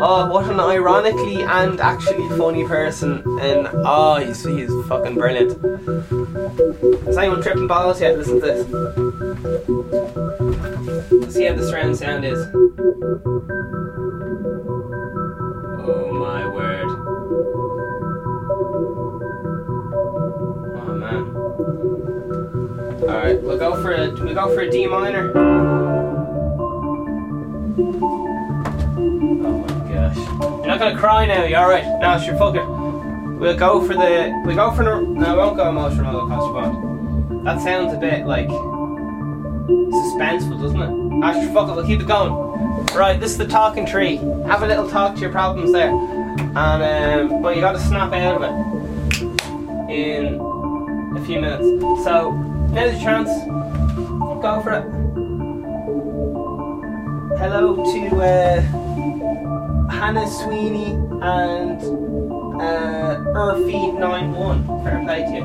oh what an ironically and actually funny person, and oh he's he's fucking brilliant. Is anyone tripping balls yet? Listen to this. Let's see how the surround sound is. Oh my word. Oh man. Alright, we'll go for a we go for a D minor. Oh my gosh. You're not gonna cry now, you alright? No, sure fuck it. We'll go for the we go for the no, we won't go emotional coaster bond. That sounds a bit like suspenseful, doesn't it? Sure, fuck it, we'll keep it going. Right, this is the talking tree. Have a little talk to your problems there. And um, but you gotta snap out of it in a few minutes. So now's your chance. Go for it. Hello to uh, Hannah Sweeney and uh, Urfy91. Fair play to you.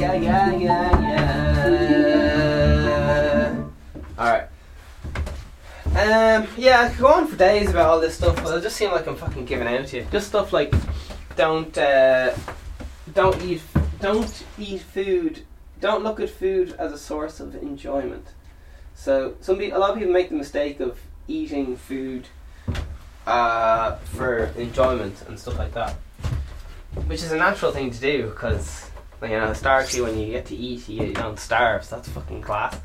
Yeah, yeah, yeah, yeah. Alright. Um, yeah, I could go on for days about all this stuff, but it just seem like I'm fucking giving out to you. Just stuff like don't uh, don't eat don't eat food. Don't look at food as a source of enjoyment. So some pe- a lot of people make the mistake of eating food uh, for enjoyment and stuff like that, which is a natural thing to do because you know historically when you get to eat you don't starve. So that's fucking class.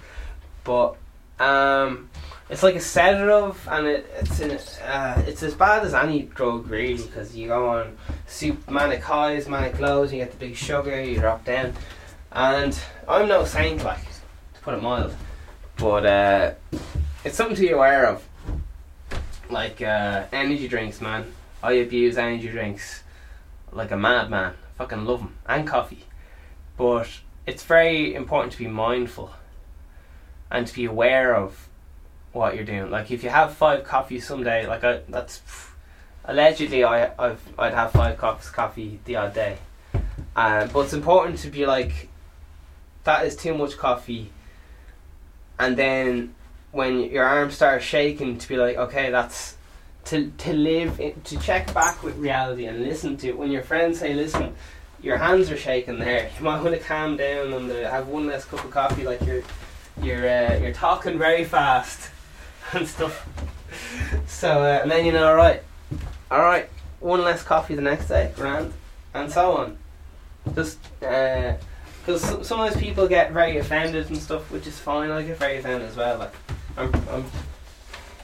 But um, it's like a sedative, and it, it's uh, it's as bad as any drug really because you go on soup manic highs, manic lows, you get the big sugar, you drop down, and I'm no saint like to put it mild, but uh, it's something to be aware of. Like uh, energy drinks, man. I abuse energy drinks like a madman. Fucking love them and coffee, but it's very important to be mindful and to be aware of what you're doing. Like if you have five coffees someday, like I, that's allegedly I I've I'd have five cups coffee the odd day, uh, but it's important to be like that is too much coffee, and then when your arm starts shaking, to be like okay that's to to live in, to check back with reality and listen to it. When your friends say listen. Your hands are shaking there. You might want to calm down and uh, have one less cup of coffee. Like you're, you're, uh, you're talking very fast and stuff. So uh, and then you know, all right, all right, one less coffee the next day, grand, and so on. Just because uh, sometimes people get very offended and stuff, which is fine. I get very offended as well. Like I'm, I'm,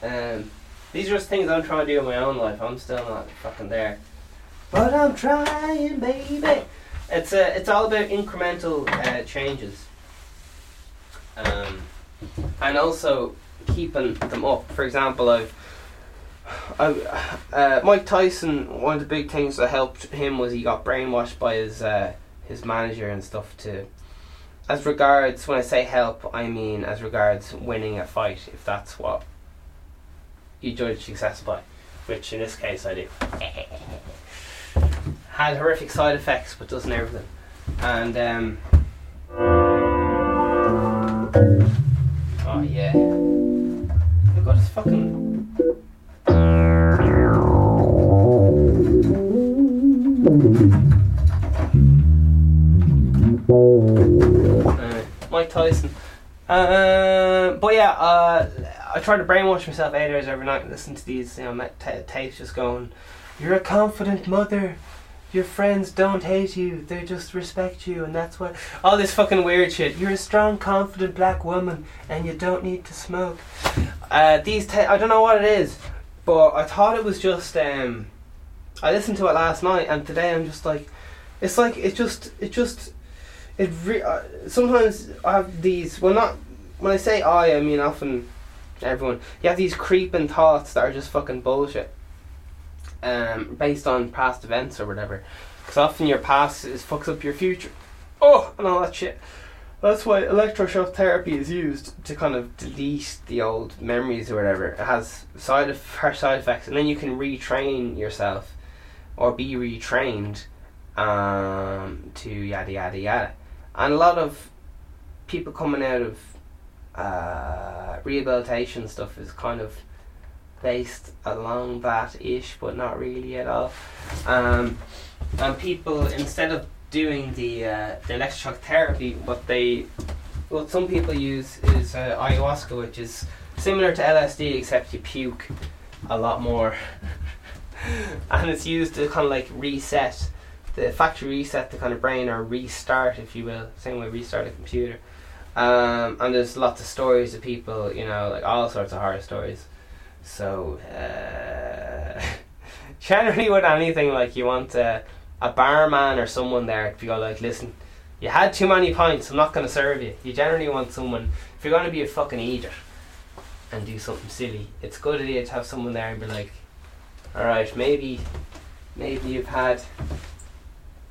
um, these are just things I'm trying to do in my own life. I'm still not fucking there, but I'm trying, baby. It's uh, it's all about incremental uh, changes. Um, and also keeping them up. For example, I've, I, uh, Mike Tyson. One of the big things that helped him was he got brainwashed by his uh, his manager and stuff to. As regards, when I say help, I mean as regards winning a fight, if that's what you judge success by, which in this case I do. Had horrific side effects, but doesn't everything. And um, oh yeah. Look at this fucking. Uh, Mike Tyson. Uh, but yeah, uh, I try to brainwash myself eight hours every night and listen to these, you know, tapes just going, You're a confident mother. Your friends don't hate you, they just respect you, and that's what. All this fucking weird shit. You're a strong, confident black woman, and you don't need to smoke. Uh, these, ta- I don't know what it is, but I thought it was just. Um, I listened to it last night, and today I'm just like, it's like it just, it just, it. Re- uh, sometimes I have these. Well, not when I say I, I mean often everyone. You have these creeping thoughts that are just fucking bullshit um, based on past events or whatever. Because often your past is fucks up your future. Oh, and all that shit. That's why electroshock therapy is used to kind of delete the old memories or whatever. It has side of, harsh side effects, and then you can retrain yourself or be retrained um, to yada yada yada. And a lot of people coming out of uh, rehabilitation stuff is kind of based along that ish, but not really at all. Um, and people, instead of doing the uh, the electroshock therapy, what they what some people use is uh, ayahuasca, which is similar to LSD except you puke a lot more, and it's used to kind of like reset the factory reset the kind of brain or restart, if you will, same way restart a computer. Um, and there's lots of stories of people, you know, like all sorts of horror stories so, uh, generally with anything, like you want uh, a barman or someone there to go like, listen, you had too many pints, I'm not going to serve you. You generally want someone, if you're going to be a fucking eater and do something silly, it's a good idea to have someone there and be like, alright, maybe, maybe you've had,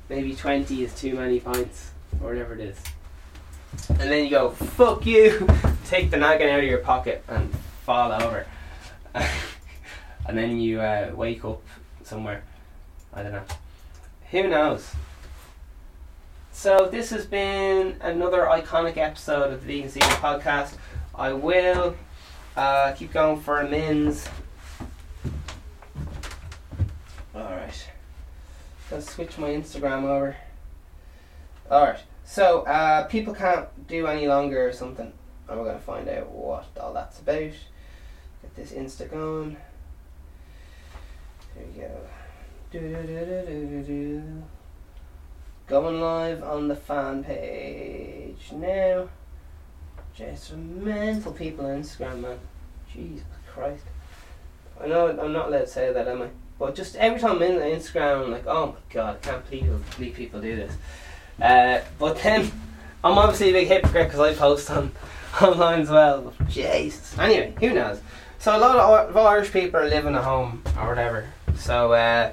maybe 20 is too many pints, or whatever it is. And then you go, fuck you, take the noggin out of your pocket and fall over. and then you uh, wake up somewhere. I don't know. Who knows? So this has been another iconic episode of the Vegan Steven podcast. I will uh, keep going for a mins. Alright. Let's switch my Instagram over. Alright. So uh, people can't do any longer or something. And we're going to find out what all that's about. This Insta going. There we go. Do-do-do-do-do-do. Going live on the fan page now. Just mental people on Instagram, man. Jesus Christ. I know I'm not allowed to say that, am I? But just every time I'm in Instagram, I'm like, oh my god, I can't believe, believe people do this. Uh, but then, I'm obviously a big hypocrite because I post on online as well. Jesus. Anyway, who knows? So a lot of, Irish people are living at home or whatever. So, uh,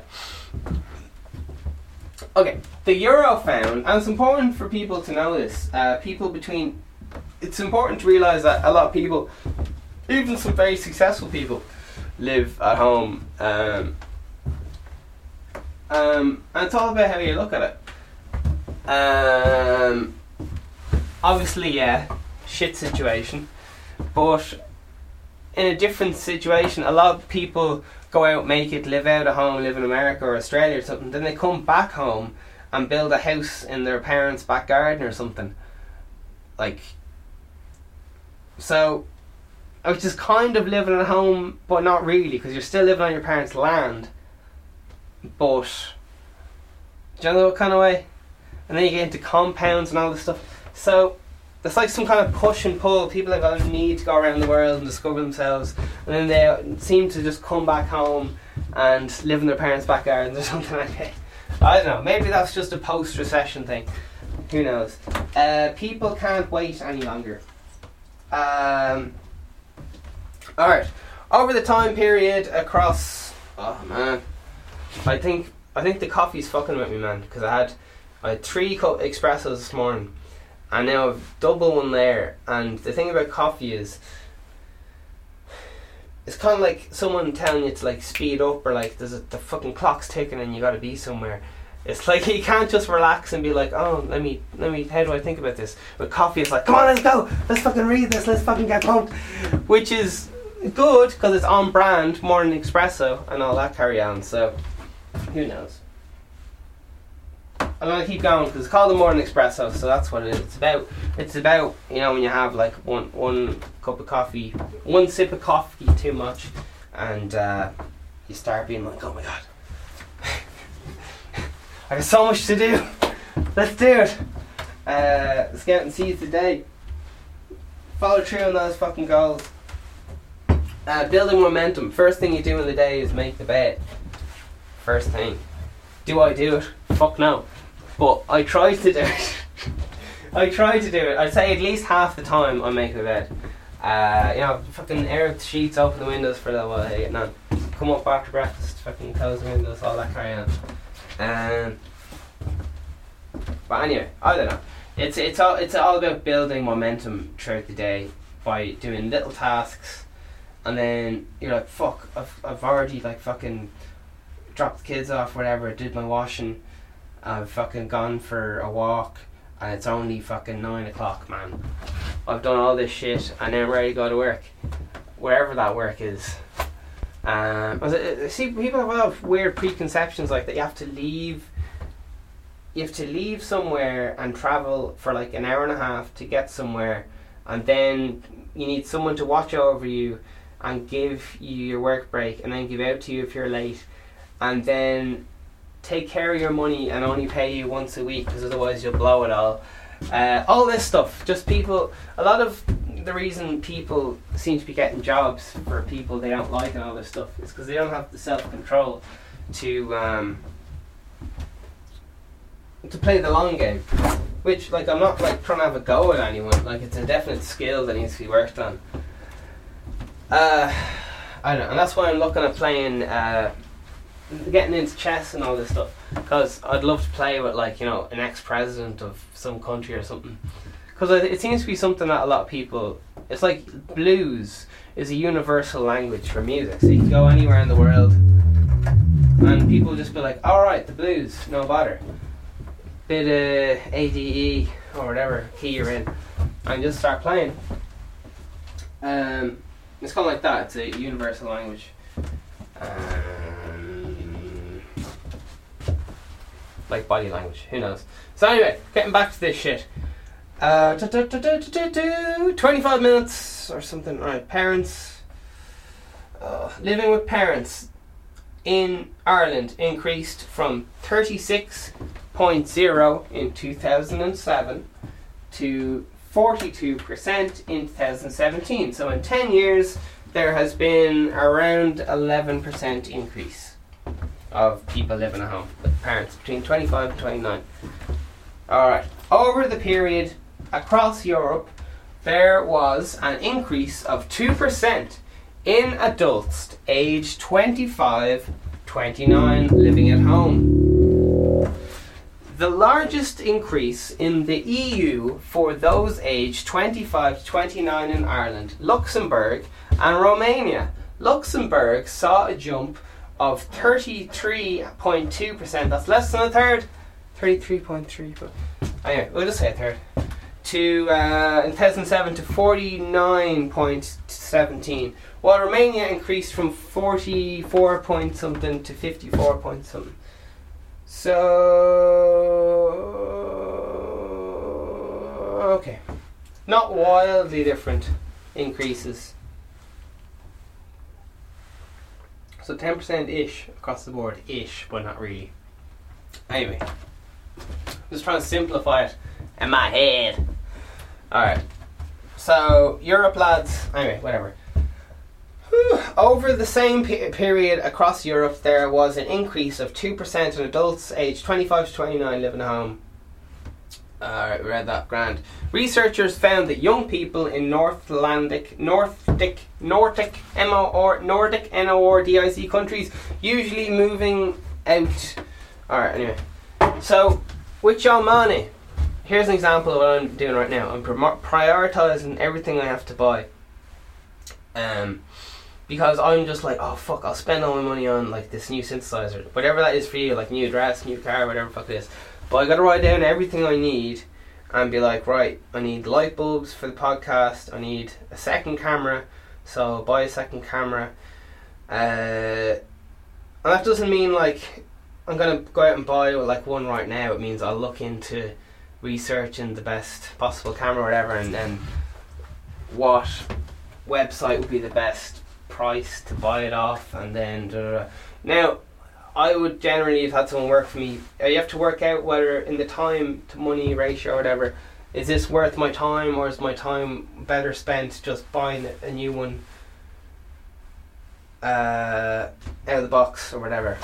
okay, the Eurofound, and it's important for people to know this. Uh, people between, it's important to realize that a lot of people, even some very successful people, live at home. Um, um, and it's all about how you look at it. Um, obviously, yeah, shit situation, but in a different situation, a lot of people go out, make it, live out of home, live in America or Australia or something. Then they come back home and build a house in their parents' back garden or something. Like, so, which is kind of living at home, but not really, because you're still living on your parents' land. But, do you know what kind of way? And then you get into compounds and all this stuff. So, it's like some kind of push and pull. People have a need to go around the world and discover themselves, and then they seem to just come back home and live in their parents' back gardens or something like that. I don't know. Maybe that's just a post-recession thing. Who knows? Uh, people can't wait any longer. Um, all right. Over the time period across, oh man, I think I think the coffee's fucking with me, man. Because I had I had three cup espressos this morning and now I've double one there. And the thing about coffee is, it's kind of like someone telling you to like speed up or like there's a, the fucking clock's ticking and you got to be somewhere. It's like you can't just relax and be like, oh, let me, let me. How do I think about this? But coffee is like, come on, let's go, let's fucking read this, let's fucking get pumped, which is good because it's on brand, more than espresso and all that carry on. So, who knows? I'm gonna keep going because it's called the morning espresso, so that's what it is. It's about it's about you know when you have like one one cup of coffee, one sip of coffee too much, and uh, you start being like, oh my god, I got so much to do. Let's do it. Uh, let's out and see you today. Follow through on those fucking goals. Uh, building momentum. First thing you do in the day is make the bed. First thing. Do I do it? Fuck no. But I try to do it. I try to do it. I'd say at least half the time I make the bed. Uh, you know, fucking air the sheets, open the windows for a little while, getting on. Come up after breakfast, fucking close the windows, all that carry on. Um, but anyway, I don't know. It's it's all it's all about building momentum throughout the day by doing little tasks, and then you're like, fuck, I've I've already like fucking dropped the kids off, whatever, did my washing, I've fucking gone for a walk, and it's only fucking nine o'clock, man. I've done all this shit, and then I'm ready to go to work, wherever that work is. Um, see people have a lot of weird preconceptions like that. You have to leave. You have to leave somewhere and travel for like an hour and a half to get somewhere, and then you need someone to watch over you and give you your work break, and then give out to you if you're late, and then take care of your money and only pay you once a week because otherwise you'll blow it all. Uh, all this stuff, just people. A lot of the reason people seem to be getting jobs for people they don't like and all this stuff is because they don't have the self control to um, to play the long game. Which, like, I'm not like trying to have a go at anyone. Like, it's a definite skill that needs to be worked on. Uh, I don't know, and that's why I'm looking at playing. Uh, getting into chess and all this stuff because I'd love to play with like you know an ex-president of some country or something. Because it seems to be something that a lot of people it's like blues is a universal language for music. So you can go anywhere in the world and people just be like all right the blues no bother. Bit of ADE or whatever key you're in and just start playing. Um, it's kind of like that. It's a universal language. Um, like body language. Who knows? So anyway, getting back to this shit. Uh, 25 minutes or something. Alright, parents. Uh, living with parents. in Ireland increased from 36.0 in 2007 to 42% in 2017. So in 10 years, there has been around 11% increase of people living at home with parents between 25 and 29. Alright, over the period across Europe, there was an increase of 2% in adults aged 25 29 living at home. The largest increase in the EU for those aged 25 to 29 in Ireland, Luxembourg, and Romania. Luxembourg saw a jump of 33.2%, that's less than a third, 33.3, but anyway, we'll just say a third, to uh, in 2007 to 49.17, while Romania increased from 44 point something to 54 point something. So, okay. Not wildly different increases. So 10% ish across the board. Ish, but not really. Anyway. Just trying to simplify it in my head. Alright. So, Europe lads. Anyway, whatever. Over the same pe- period across Europe, there was an increase of 2% in adults aged 25 to 29 living at home. Alright, read that grand. Researchers found that young people in Northlandic, Nordic, Nordic, M O or Nordic, N O R D I C countries, usually moving out. Alright, anyway. So, with your money, here's an example of what I'm doing right now. I'm prioritizing everything I have to buy. Um, because I'm just like, oh fuck, I'll spend all my money on like this new synthesizer, whatever that is for you, like new dress, new car, whatever fuck it is. But I gotta write down everything I need and be like, right, I need light bulbs for the podcast. I need a second camera, so buy a second camera. Uh, and that doesn't mean like I'm gonna go out and buy like one right now. It means I'll look into researching the best possible camera, or whatever, and then what website would be the best price to buy it off, and then da, da, da. now I would generally have had someone work for me. Uh, you have to work out whether in the time to money ratio or whatever, is this worth my time or is my time better spent just buying a new one uh, out of the box or whatever.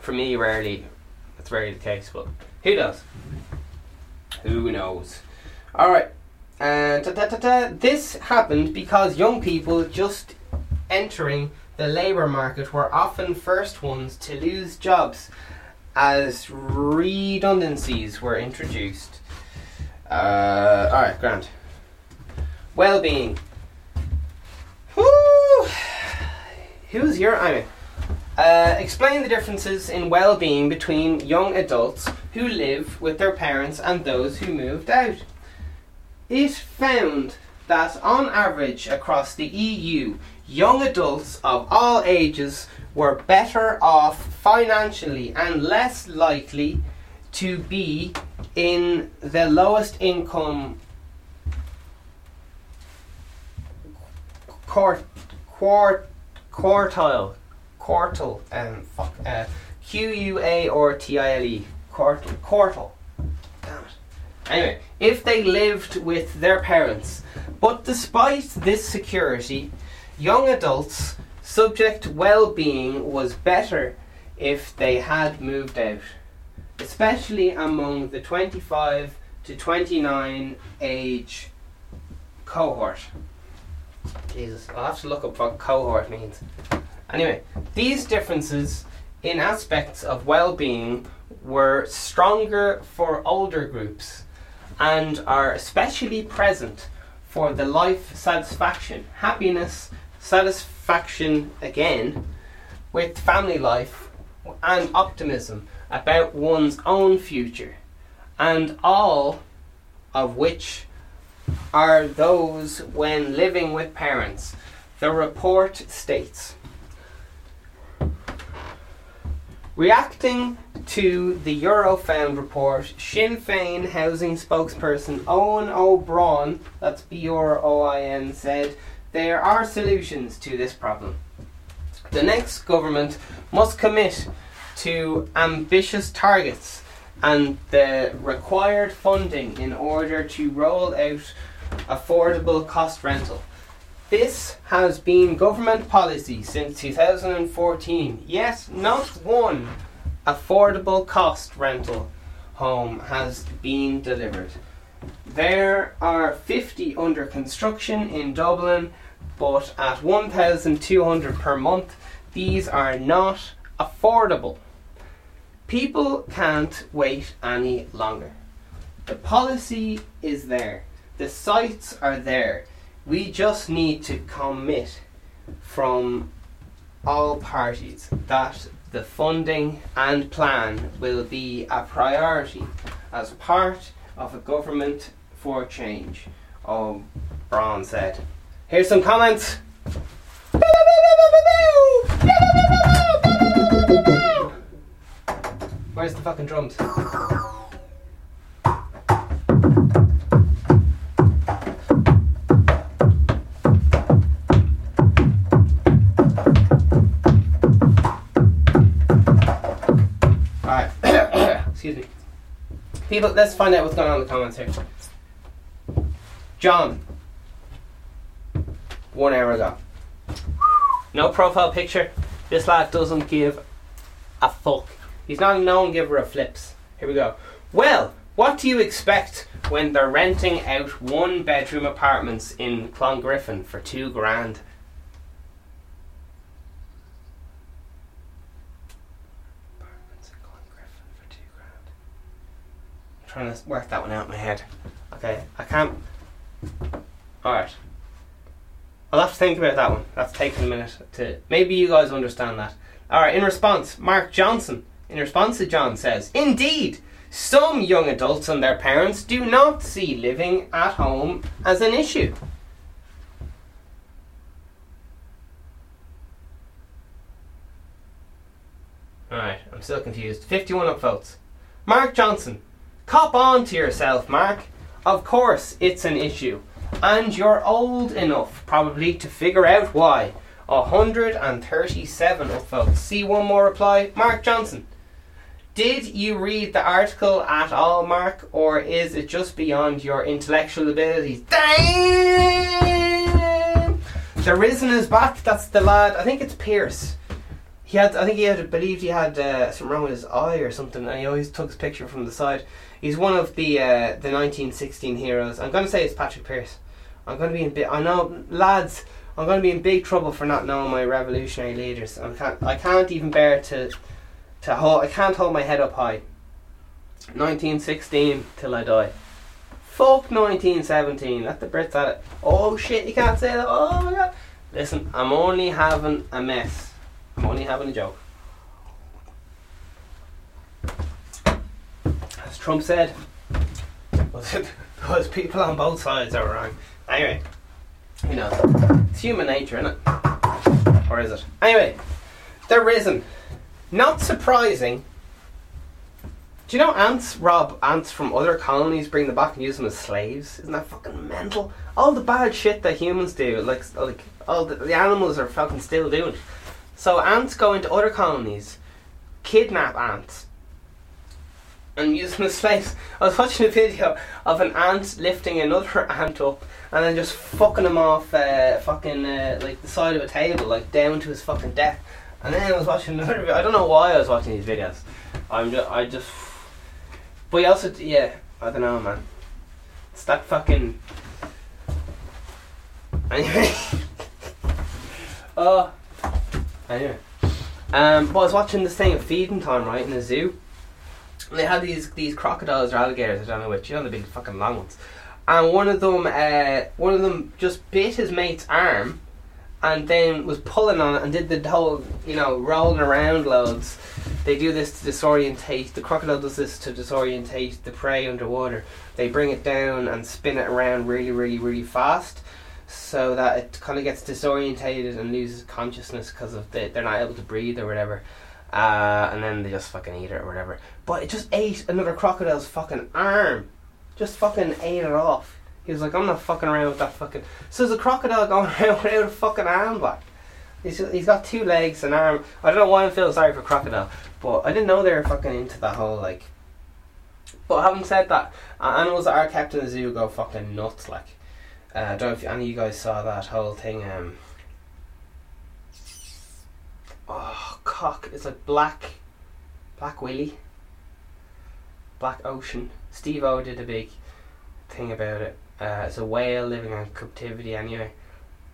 For me, rarely, that's rarely the case, but who does? Who knows? All right. And ta ta ta ta. this happened because young people just entering the labour market were often first ones to lose jobs as redundancies were introduced. Uh, Alright, Grant. Well being. Who's your. I mean, uh, explain the differences in well being between young adults who live with their parents and those who moved out. It found that on average across the EU, young adults of all ages were better off financially and less likely to be in the lowest income quart, quart, quartile quartile um fuck uh, Q U A or T I L E quartile quartile. Damn it. Anyway if they lived with their parents but despite this security young adults' subject well being was better if they had moved out, especially among the 25 to 29 age cohort. Jesus, I'll have to look up what cohort means. Anyway, these differences in aspects of well being were stronger for older groups and are especially present for the life satisfaction, happiness, satisfaction again with family life and optimism about one's own future, and all of which are those when living with parents. The report states Reacting to the Eurofound report, Sinn Féin housing spokesperson Eoin Ó Broin, that's B R O I N, said there are solutions to this problem. The next government must commit to ambitious targets and the required funding in order to roll out affordable cost rental. This has been government policy since 2014, yet not one affordable cost rental home has been delivered. There are 50 under construction in Dublin, but at 1,200 per month, these are not affordable. People can't wait any longer. The policy is there, the sites are there. We just need to commit from all parties that the funding and plan will be a priority as part of a government for change. Um, oh, Braun said. Here's some comments. Where's the fucking drums? People, let's find out what's going on in the comments here. John. One hour ago. No profile picture. This lad doesn't give a fuck. He's not a known giver of flips. Here we go. Well, what do you expect when they're renting out one bedroom apartments in Clongriffin for two grand? Apartments in Clongriffin for two grand. I'm trying to work that one out in my head. Okay, I can't. Alright. I'll have to think about that one. That's taken a minute to. Maybe you guys understand that. Alright, in response, Mark Johnson, in response to John, says Indeed, some young adults and their parents do not see living at home as an issue. Alright, I'm still confused. 51 upvotes. Mark Johnson, cop on to yourself, Mark. Of course, it's an issue. And you're old enough, probably, to figure out why. 137 of upvotes. See one more reply. Mark Johnson. Did you read the article at all, Mark, or is it just beyond your intellectual abilities? Damn! The Risen is back. That's the lad. I think it's Pearse. He had, I think he had believed he had uh, something wrong with his eye or something, and he always took his picture from the side. He's one of the uh, the 1916 heroes. I'm going to say it's Patrick Pearse. I'm going to be in big. I know, lads. I'm going to be in big trouble for not knowing my revolutionary leaders. I can't. I can't even bear to to hold. I can't hold my head up high. 1916 till I die. Fuck 1917. Let the Brits at it. Oh shit! You can't say that. Oh my god. Listen, I'm only having a mess. I'm only having a joke. As Trump said, those people on both sides are wrong. Anyway, you know, it's human nature, isn't it? Or is it? Anyway, they're. Not surprising. Do you know ants rob ants from other colonies, bring them back and use them as slaves? Isn't that fucking mental? All the bad shit that humans do, like like all the, the animals are fucking still doing. So ants go into other colonies, kidnap ants, and use them as slaves. I was watching a video of an ant lifting another ant up and then just fucking him off, uh, fucking uh, like the side of a table, like down to his fucking death. And then I was watching another. video. I don't know why I was watching these videos. I'm just, I just. But also, yeah, I don't know, man. It's that fucking. Anyway. oh. Anyway. Um, but I was watching this thing of feeding time, right, in the zoo. And they had these these crocodiles or alligators, I don't know which, you know the big fucking long ones. And one of them uh, one of them just bit his mate's arm and then was pulling on it and did the whole, you know, rolling around loads. They do this to disorientate the crocodile does this to disorientate the prey underwater. They bring it down and spin it around really, really, really fast so that it kind of gets disorientated and loses consciousness because of the, they're not able to breathe or whatever. Uh, and then they just fucking eat it or whatever. But it just ate another crocodile's fucking arm. Just fucking ate it off. He was like, I'm not fucking around with that fucking. So there's a crocodile going around without a fucking arm back. He's, he's got two legs, an arm. I don't know why I'm feeling sorry for crocodile, but I didn't know they were fucking into that whole like. But having said that, animals that are kept in the zoo go fucking nuts. Like, uh, I don't know if any of you guys saw that whole thing. Um, oh, cock! It's like black, black Willy, black ocean. Steve O did a big thing about it. Uh, it's a whale living in captivity anyway.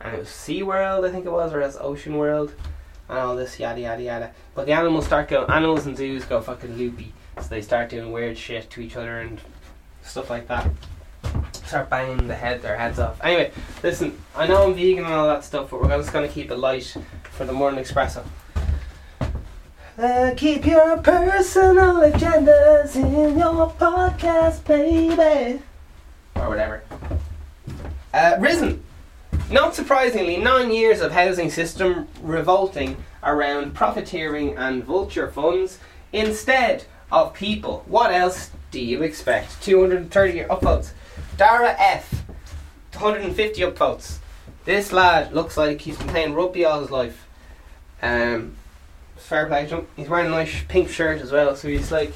And it was Sea World, I think it was, or else Ocean World, and all this yada yada yada. But the animals start going, animals and zoos go fucking loopy. So they start doing weird shit to each other and stuff like that. Start banging the head, their heads off. Anyway, listen, I know I'm vegan and all that stuff, but we're just going to keep it light for the morning espresso. Uh, keep your personal agendas in your podcast, baby. Or whatever. Uh, Risen. Not surprisingly, nine years of housing system revolting around profiteering and vulture funds instead of people. What else do you expect? 230 upvotes. Dara F. 150 upvotes. This lad looks like he's been playing rugby all his life. Um, fair play to him. He's wearing a nice pink shirt as well, so he's like,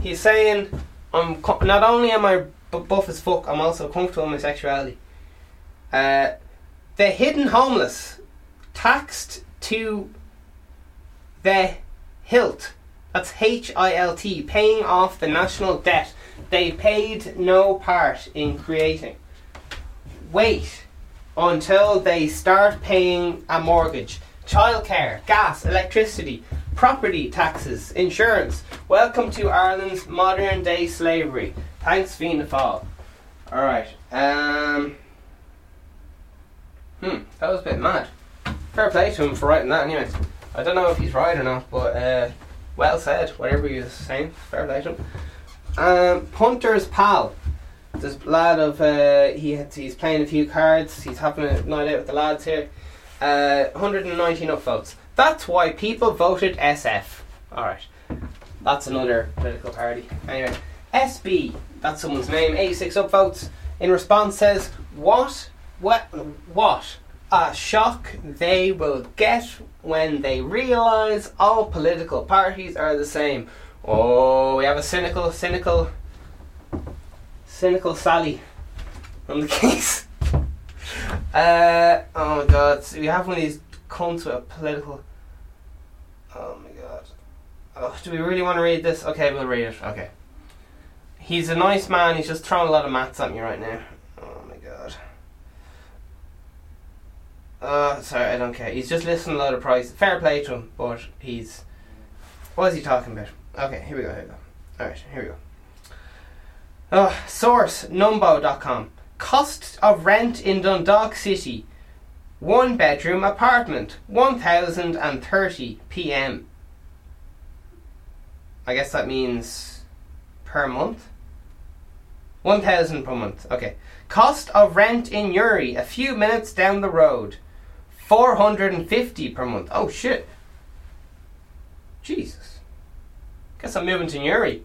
he's saying, "I'm not only am I bu- buff as fuck, I'm also comfortable in my sexuality." Uh, the hidden homeless taxed to the hilt. That's H I L T, paying off the national debt they paid no part in creating. Wait until they start paying a mortgage, childcare, gas, electricity, property taxes, insurance. Welcome to Ireland's modern day slavery. Thanks, Fianna Fáil. Alright, um. Hmm, that was a bit mad. Fair play to him for writing that, anyway. I don't know if he's right or not, but uh, well said, whatever he was saying. Fair play to him. Um, Punter's Pal. This lad of uh, he he's playing a few cards. He's having a night out with the lads here. Uh, 119 upvotes. That's why people voted SF. All right, that's another political party. Anyway, SB. That's someone's name. 86 upvotes. In response, says what what what a shock they will get when they realise all political parties are the same. Oh, we have a cynical, cynical, cynical Sally on the case. Uh, oh my god, so we have one of these cunts with a political. Oh my god. Oh, do we really want to read this? Okay, we'll read it. Okay. He's a nice man, he's just throwing a lot of maths at me right now. Oh my god. Uh, sorry, I don't care. He's just listening a lot of prices. Fair play to him, but he's. What is he talking about? Okay, here we go, here we go. Alright, here we go. Uh, source, numbeo.com. Cost of rent in Dundalk City. One bedroom apartment. 1030 PM. I guess that means per month? 1000 per month. Okay. Cost of rent in Newry, a few minutes down the road. 450 per month. Oh shit. Jesus. Guess I'm moving to Newry.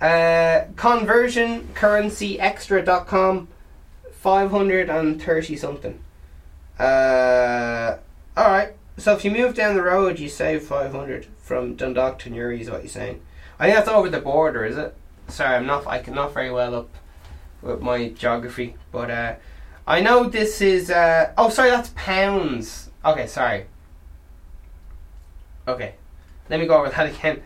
Uh, conversion currency extra.com 530 something. Uh, alright. So if you move down the road, you save 500 from Dundalk to Newry, is what you're saying. I think that's over the border, is it? Sorry, I'm not. I'm not very well up with my geography, but uh, I know this is. Uh, oh, sorry, that's pounds. Okay, sorry. Okay, let me go over that again.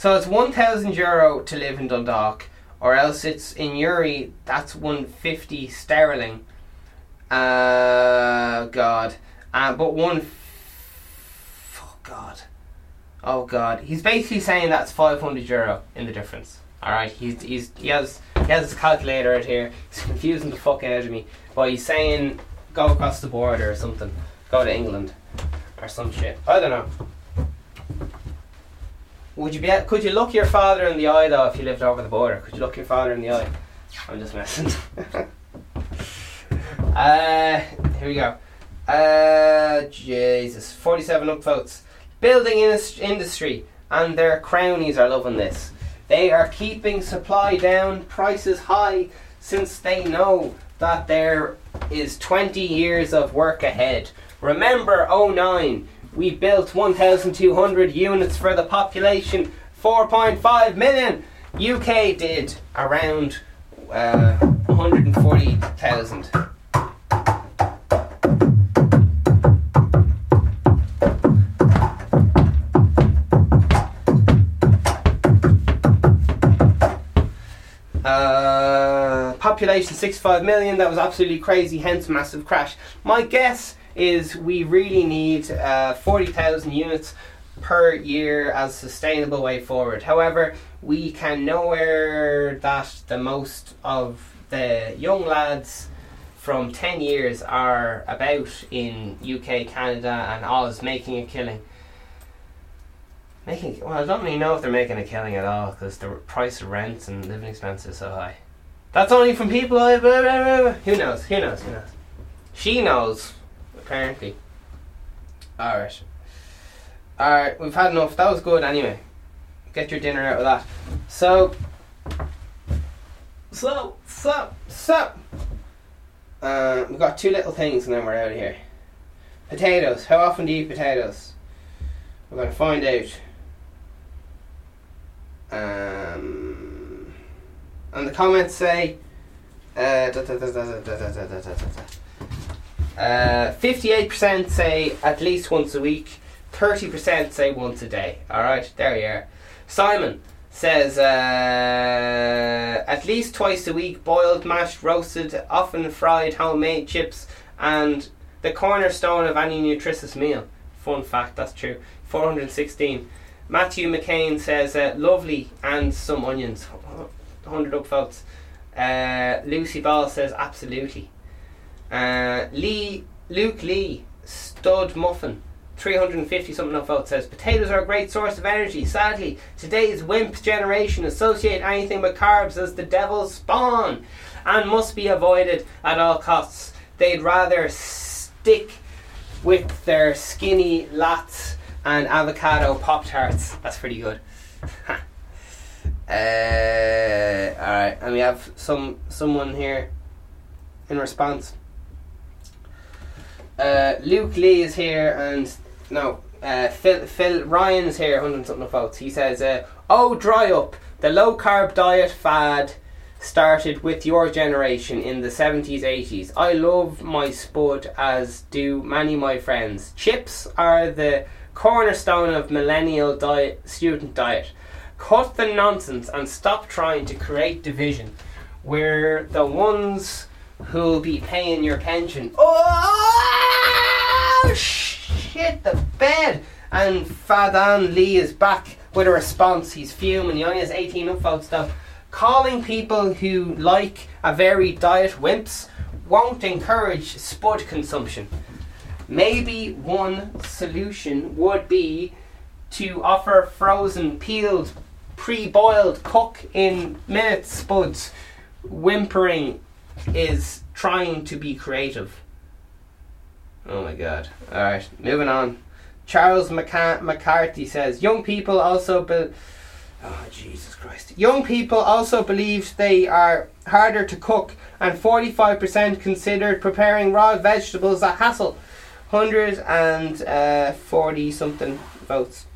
So it's one thousand euro to live in Dundalk, or else it's in Newry. That's one fifty sterling. Uh, God. Uh, but one. F- oh God. Oh God. He's basically saying that's five hundred euro in the difference. All right. He's he's he has he has his calculator out here. He's confusing the fuck out of me. But he's saying go across the border or something. Go to England or some shit. I don't know. Would you be? Could you look your father in the eye though if you lived over the border? Could you look your father in the eye? I'm just messing. uh, here we go. Uh, Jesus, forty-seven upvotes. Building indus- industry and their crownies are loving this. They are keeping supply down, prices high, since they know that there is 20 years of work ahead. Remember 09, we built 1,200 units for the population, 4.5 million. UK did around uh, 140,000. Uh, population 65 million, that was absolutely crazy, hence massive crash. My guess is we really need uh, 40,000 units per year as sustainable way forward. However, we can nowhere that the most of the young lads from 10 years are about in UK, Canada, and Oz making a killing. Making well, I don't really know if they're making a killing at all because the price of rent and living expenses is so high. That's only from people. Who knows? Who knows? Who knows? She knows, apparently. All right. All right. We've had enough. That was good anyway. Get your dinner out of that. So. So so so. Uh, we've got two little things and then we're out of here. Potatoes. How often do you eat potatoes? We're going to find out. Um, and the comments say. Uh, 58% say at least once a week, 30% say once a day. Alright, there you are. Simon says uh, at least twice a week, boiled, mashed, roasted, often fried, homemade chips, and the cornerstone of any nutritious meal. Fun fact, that's true. 416. Matthew McCain says, uh, lovely and some onions. 100 up votes. Uh, Lucy Ball says, absolutely. Uh, Lee, Luke Lee, stud muffin. 350 something up votes says potatoes are a great source of energy. Sadly, today's wimp generation associate anything with carbs as the devil's spawn and must be avoided at all costs. They'd rather stick with their skinny lats and avocado pop tarts. That's pretty good. uh, all right, and we have some someone here in response. Uh, Luke Lee is here, and no, uh, Phil Phil Ryan's here, hundred something votes. He says, uh, "Oh, dry up the low carb diet fad." Started with your generation in the 70s, 80s. I love my spud, as do many of my friends. Chips are the cornerstone of millennial diet, student diet. Cut the nonsense and stop trying to create division. We're the ones who'll be paying your pension. Oh Oh, shit! The bed. And Fadan Lee is back with a response. He's fuming. He only has 18 upvotes though. Calling people who like a varied diet wimps won't encourage spud consumption maybe one solution would be to offer frozen, peeled, pre-boiled, cook in minutes spuds. Whimpering is trying to be creative. Oh my god. Alright, moving on. Charles McCa- McCarthy says young people also be- Oh Jesus Christ. Young people also believe they are harder to cook and 45% considered preparing raw vegetables a hassle. 140 uh, something votes.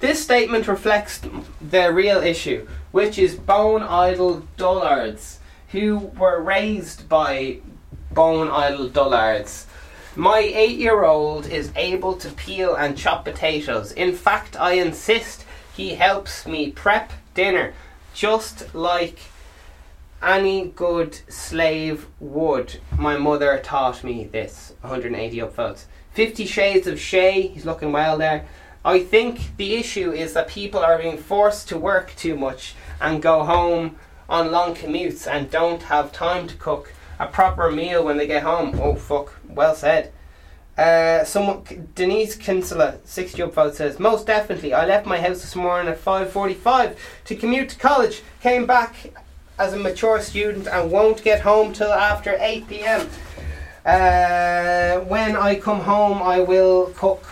This statement reflects the real issue, which is bone idle dullards who were raised by bone idle dullards. My eight year old is able to peel and chop potatoes. In fact, I insist he helps me prep dinner, just like any good slave would. My mother taught me this. 180 upvotes. Fifty Shades of Shay, he's looking well there. I think the issue is that people are being forced to work too much and go home on long commutes and don't have time to cook a proper meal when they get home. Oh fuck, well said. Uh, someone, Denise Kinsella, 60 upvote says, Most definitely, I left my house this morning at 5.45 to commute to college, came back as a mature student and won't get home till after 8 pm. Uh, when I come home, I will cook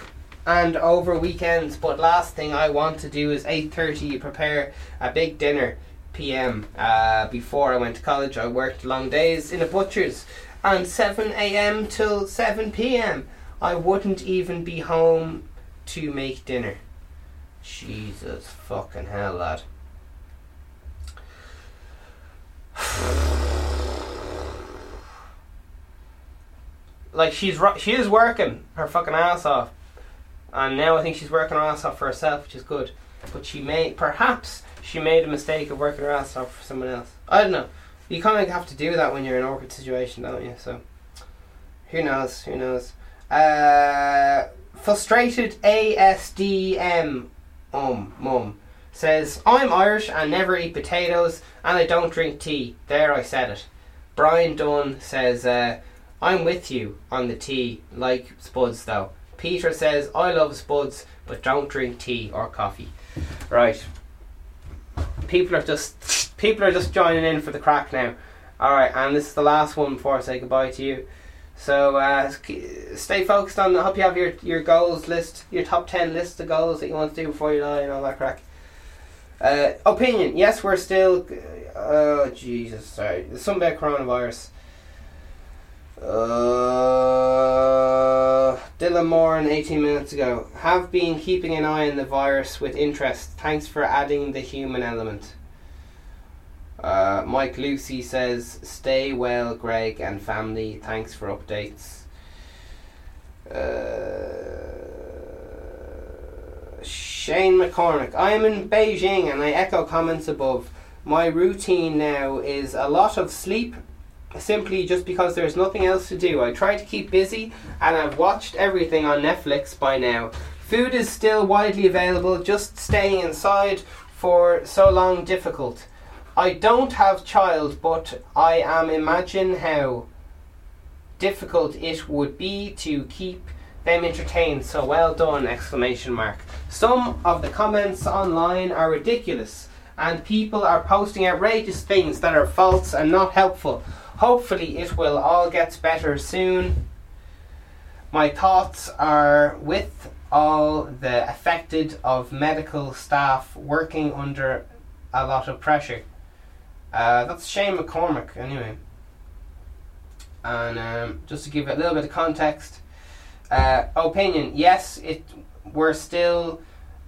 and over weekends. But last thing I want to do is 8:30 prepare a big dinner. p.m. Uh, before I went to college, I worked long days in a butcher's, and 7 a.m. till 7 p.m. I wouldn't even be home to make dinner. Jesus fucking hell, lad. like she's she is working her fucking ass off, and now I think she's working her ass off for herself, which is good. But she may perhaps she made a mistake of working her ass off for someone else. I don't know. You kind of have to do that when you're in an awkward situation, don't you? So who knows? Who knows? Uh, frustrated ASDM um mum says I'm Irish and never eat potatoes and I don't drink tea. There, I said it. Brian Dunn says. Uh, I'm with you on the tea, like Spuds though. Peter says, I love Spuds, but don't drink tea or coffee. Right. People are just people are just joining in for the crack now. Alright, and this is the last one before I say goodbye to you. So uh, stay focused on. I hope you have your, your goals list, your top ten list of goals that you want to do before you die, and all that crack. Uh, opinion: Yes, we're still. Oh Jesus! Sorry, something about coronavirus. Uh, Dylan Moran, 18 minutes ago. Have been keeping an eye on the virus with interest. Thanks for adding the human element. Uh, Mike Lucy says, Stay well, Greg and family. Thanks for updates. Uh, Shane McCormick. I am in Beijing and I echo comments above. My routine now is a lot of sleep simply just because there's nothing else to do. I try to keep busy and I've watched everything on Netflix by now. Food is still widely available, just staying inside for so long difficult. I don't have child, but I am imagine how difficult it would be to keep them entertained. So well done! Exclamation mark. Some of the comments online are ridiculous, and people are posting outrageous things that are false and not helpful. Hopefully, it will all get better soon. My thoughts are with all the affected of medical staff working under a lot of pressure. Uh, that's Shane McCormick, anyway. And um, just to give a little bit of context, uh, opinion: yes, it we're still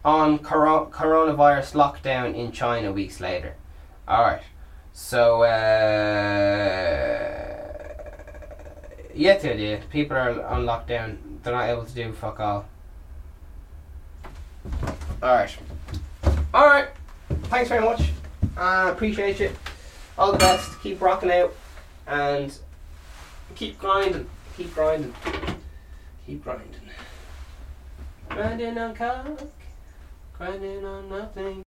on coro- coronavirus lockdown in China weeks later. All right. So, uh, yeah, the idea. People are on lockdown. They're not able to do fuck all. Alright. Alright. Thanks very much. I uh, appreciate it. All the best. Keep rocking out. And keep grinding. Keep grinding. Keep grinding. Grinding on coke. Grinding on nothing.